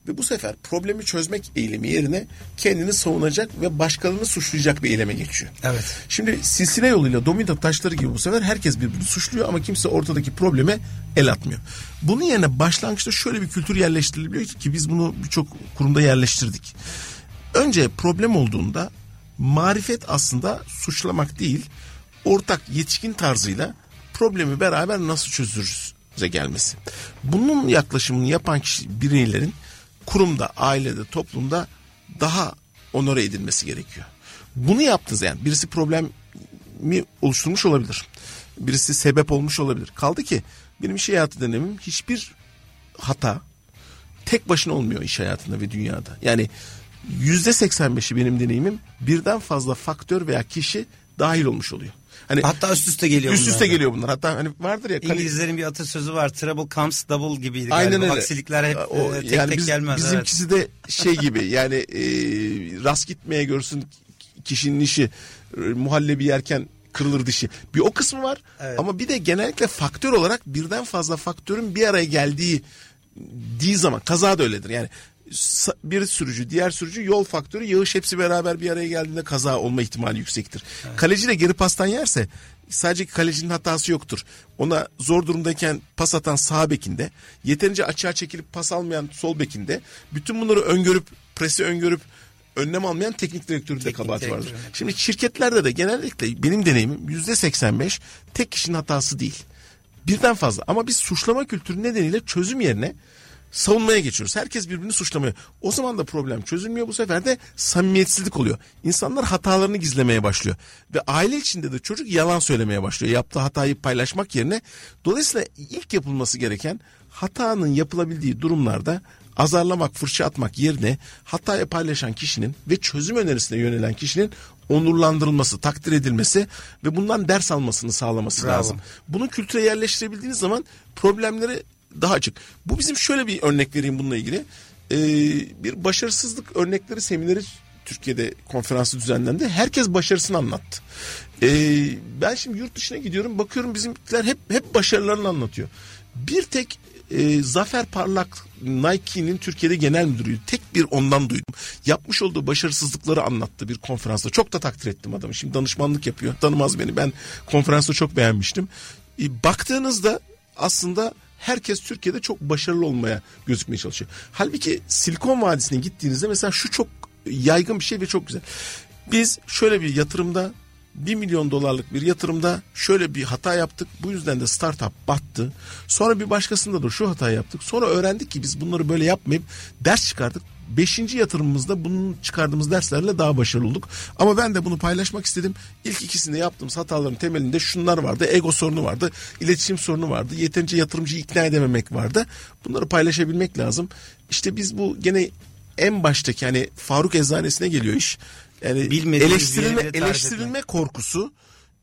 Ve bu sefer problemi çözmek eylemi yerine kendini savunacak ve başkalarını suçlayacak bir eyleme geçiyor. Evet. Şimdi silsile yoluyla domino taşları gibi bu sefer herkes birbirini suçluyor ama kimse ortadaki probleme el atmıyor. Bunun yerine başlangıçta şöyle bir kültür yerleştiriliyor ki biz bunu birçok kurumda yerleştirdik. Önce problem olduğunda marifet aslında suçlamak değil, ortak yetişkin tarzıyla problemi beraber nasıl çözürüz gelmesi. Bunun yaklaşımını yapan kişi bireylerin kurumda, ailede, toplumda daha onore edilmesi gerekiyor. Bunu yaptınız yani birisi problemi oluşturmuş olabilir. Birisi sebep olmuş olabilir. Kaldı ki benim iş hayatı dönemim hiçbir hata tek başına olmuyor iş hayatında ve dünyada. Yani yüzde seksen beşi benim deneyimim birden fazla faktör veya kişi dahil olmuş oluyor. Hani Hatta üst üste geliyor Üst üste geliyor bunlar. Hatta hani vardır ya. İngilizlerin bir atasözü var. Trouble comes double gibiydi. Aynen öyle. Aksilikler hep o, e, tek yani tek biz, gelmez. Bizimkisi evet. de şey gibi yani e, rast gitmeye görsün kişinin işi e, muhallebi yerken kırılır dişi. Bir o kısmı var evet. ama bir de genellikle faktör olarak birden fazla faktörün bir araya geldiği diği zaman kaza da öyledir. Yani bir sürücü, diğer sürücü, yol faktörü, yağış hepsi beraber bir araya geldiğinde kaza olma ihtimali yüksektir. Evet. Kaleci de geri pastan yerse sadece kalecinin hatası yoktur. Ona zor durumdayken pas atan sağ bekinde, yeterince açığa çekilip pas almayan sol bekinde, bütün bunları öngörüp, presi öngörüp önlem almayan teknik direktöründe kabahat vardır. Evet. Şimdi şirketlerde de genellikle benim deneyimim yüzde 85 tek kişinin hatası değil. Birden fazla ama biz suçlama kültürü nedeniyle çözüm yerine savunmaya geçiyoruz. Herkes birbirini suçlamıyor. O zaman da problem çözülmüyor. Bu sefer de samimiyetsizlik oluyor. İnsanlar hatalarını gizlemeye başlıyor. Ve aile içinde de çocuk yalan söylemeye başlıyor. Yaptığı hatayı paylaşmak yerine. Dolayısıyla ilk yapılması gereken hatanın yapılabildiği durumlarda azarlamak, fırça atmak yerine hatayı paylaşan kişinin ve çözüm önerisine yönelen kişinin onurlandırılması, takdir edilmesi ve bundan ders almasını sağlaması Bravo. lazım. Bunu kültüre yerleştirebildiğiniz zaman problemleri daha açık. Bu bizim şöyle bir örnek vereyim bununla ilgili. Ee, bir başarısızlık örnekleri semineri Türkiye'de konferansı düzenlendi. Herkes başarısını anlattı. Ee, ben şimdi yurt dışına gidiyorum bakıyorum bizimkiler hep hep başarılarını anlatıyor. Bir tek e, Zafer Parlak Nike'nin Türkiye'de genel müdürüydü. Tek bir ondan duydum. Yapmış olduğu başarısızlıkları anlattı bir konferansta. Çok da takdir ettim adamı. Şimdi danışmanlık yapıyor. Tanımaz beni. Ben konferansta çok beğenmiştim. E, baktığınızda aslında herkes Türkiye'de çok başarılı olmaya gözükmeye çalışıyor. Halbuki Silikon Vadisi'ne gittiğinizde mesela şu çok yaygın bir şey ve çok güzel. Biz şöyle bir yatırımda 1 milyon dolarlık bir yatırımda şöyle bir hata yaptık. Bu yüzden de startup battı. Sonra bir başkasında da şu hata yaptık. Sonra öğrendik ki biz bunları böyle yapmayıp ders çıkardık. Beşinci yatırımımızda bunun çıkardığımız derslerle daha başarılı olduk. Ama ben de bunu paylaşmak istedim. İlk ikisinde yaptığımız hataların temelinde şunlar vardı. Ego sorunu vardı. iletişim sorunu vardı. Yeterince yatırımcıyı ikna edememek vardı. Bunları paylaşabilmek lazım. İşte biz bu gene en baştaki hani Faruk Eczanesi'ne geliyor iş. Yani Bilmediğimiz eleştirilme, eleştirilme korkusu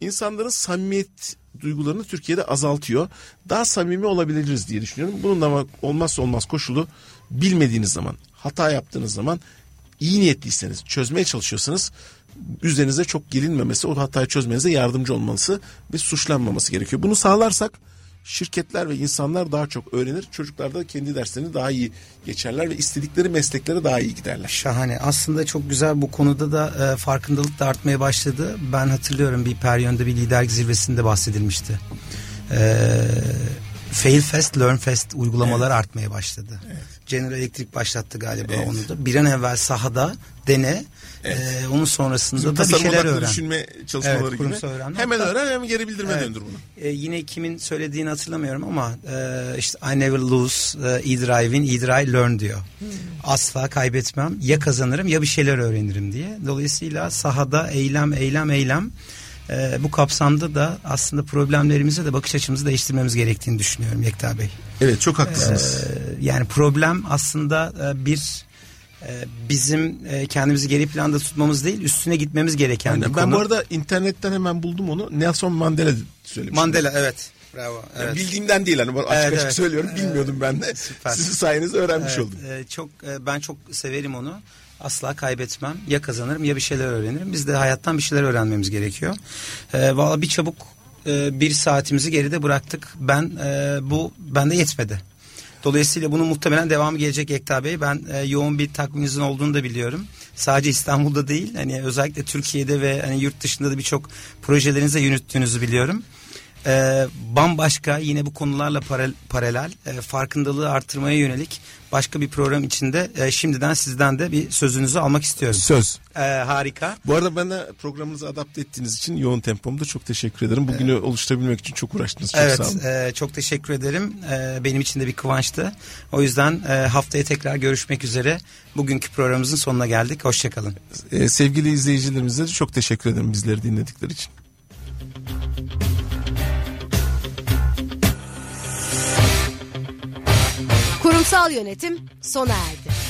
insanların samimiyet duygularını Türkiye'de azaltıyor. Daha samimi olabiliriz diye düşünüyorum. Bunun da ama olmazsa olmaz koşulu bilmediğiniz zaman, hata yaptığınız zaman iyi niyetliyseniz, çözmeye çalışıyorsanız üzerinize çok gelinmemesi, o hatayı çözmenize yardımcı olması ve suçlanmaması gerekiyor. Bunu sağlarsak şirketler ve insanlar daha çok öğrenir. Çocuklar da kendi derslerini daha iyi geçerler ve istedikleri mesleklere daha iyi giderler. Şahane. Aslında çok güzel bu konuda da e, farkındalık da artmaya başladı. Ben hatırlıyorum bir Peryon'da bir liderlik zirvesinde bahsedilmişti. E, Fail Fast, Learn Fast uygulamalar artmaya başladı. General Electric başlattı galiba Evet. onu da. Bir an evvel sahada dene. E, onun sonrasında Bizim da bir şeyler öğren. düşünme çalışmaları Evet, gibi. öğrenme. Hemen Hatta- öğren hem geri bildirime Evet. döndür bunu. E, yine kimin söylediğini hatırlamıyorum ama e, işte I never lose, e, either I win, either I learn diyor. Asla kaybetmem. Ya kazanırım ya bir şeyler öğrenirim diye. Dolayısıyla sahada eylem, eylem, eylem. E, bu kapsamda da aslında problemlerimize de bakış açımızı değiştirmemiz gerektiğini düşünüyorum Yekta Bey. Evet çok haklısınız. E, yani problem aslında e, bir e, bizim e, kendimizi geri planda tutmamız değil üstüne gitmemiz gereken Aynen. bir Ben konu. bu arada internetten hemen buldum onu. Nelson Mandela söylemiş. Mandela evet. Bravo. Yani Evet. Bildiğimden değil hani açık Evet, açık evet. söylüyorum. Bilmiyordum ben de. Süper. Sizin sayenizde öğrenmiş Evet, oldum. e, çok ben çok severim onu. Asla kaybetmem. Ya kazanırım ya bir şeyler öğrenirim. Biz de hayattan bir şeyler öğrenmemiz gerekiyor. E, Valla bir çabuk e, bir saatimizi geride bıraktık. Ben e, bu bende yetmedi. Dolayısıyla bunun muhtemelen devamı gelecek Ekta Bey. Ben e, yoğun bir takviminizin olduğunu da biliyorum. Sadece İstanbul'da değil, hani özellikle Türkiye'de ve hani yurt dışında da birçok projelerinize yürüttüğünüzü biliyorum. E, bambaşka yine bu konularla paralel, paralel e, farkındalığı artırmaya yönelik başka bir program içinde e, şimdiden sizden de bir sözünüzü almak istiyorum. Söz. E, harika. Bu arada bana programınızı adapte ettiğiniz için yoğun tempomda çok teşekkür ederim. Bugünü oluşturabilmek için çok uğraştınız. Çok sağ olun. Evet, e, çok teşekkür ederim. E, benim için de bir kıvançtı. O yüzden e, haftaya tekrar görüşmek üzere. Bugünkü programımızın sonuna geldik. Hoşçakalın. Ee, sevgili izleyicilerimize de çok teşekkür ederim bizleri dinledikleri için. Kurumsal yönetim sona erdi.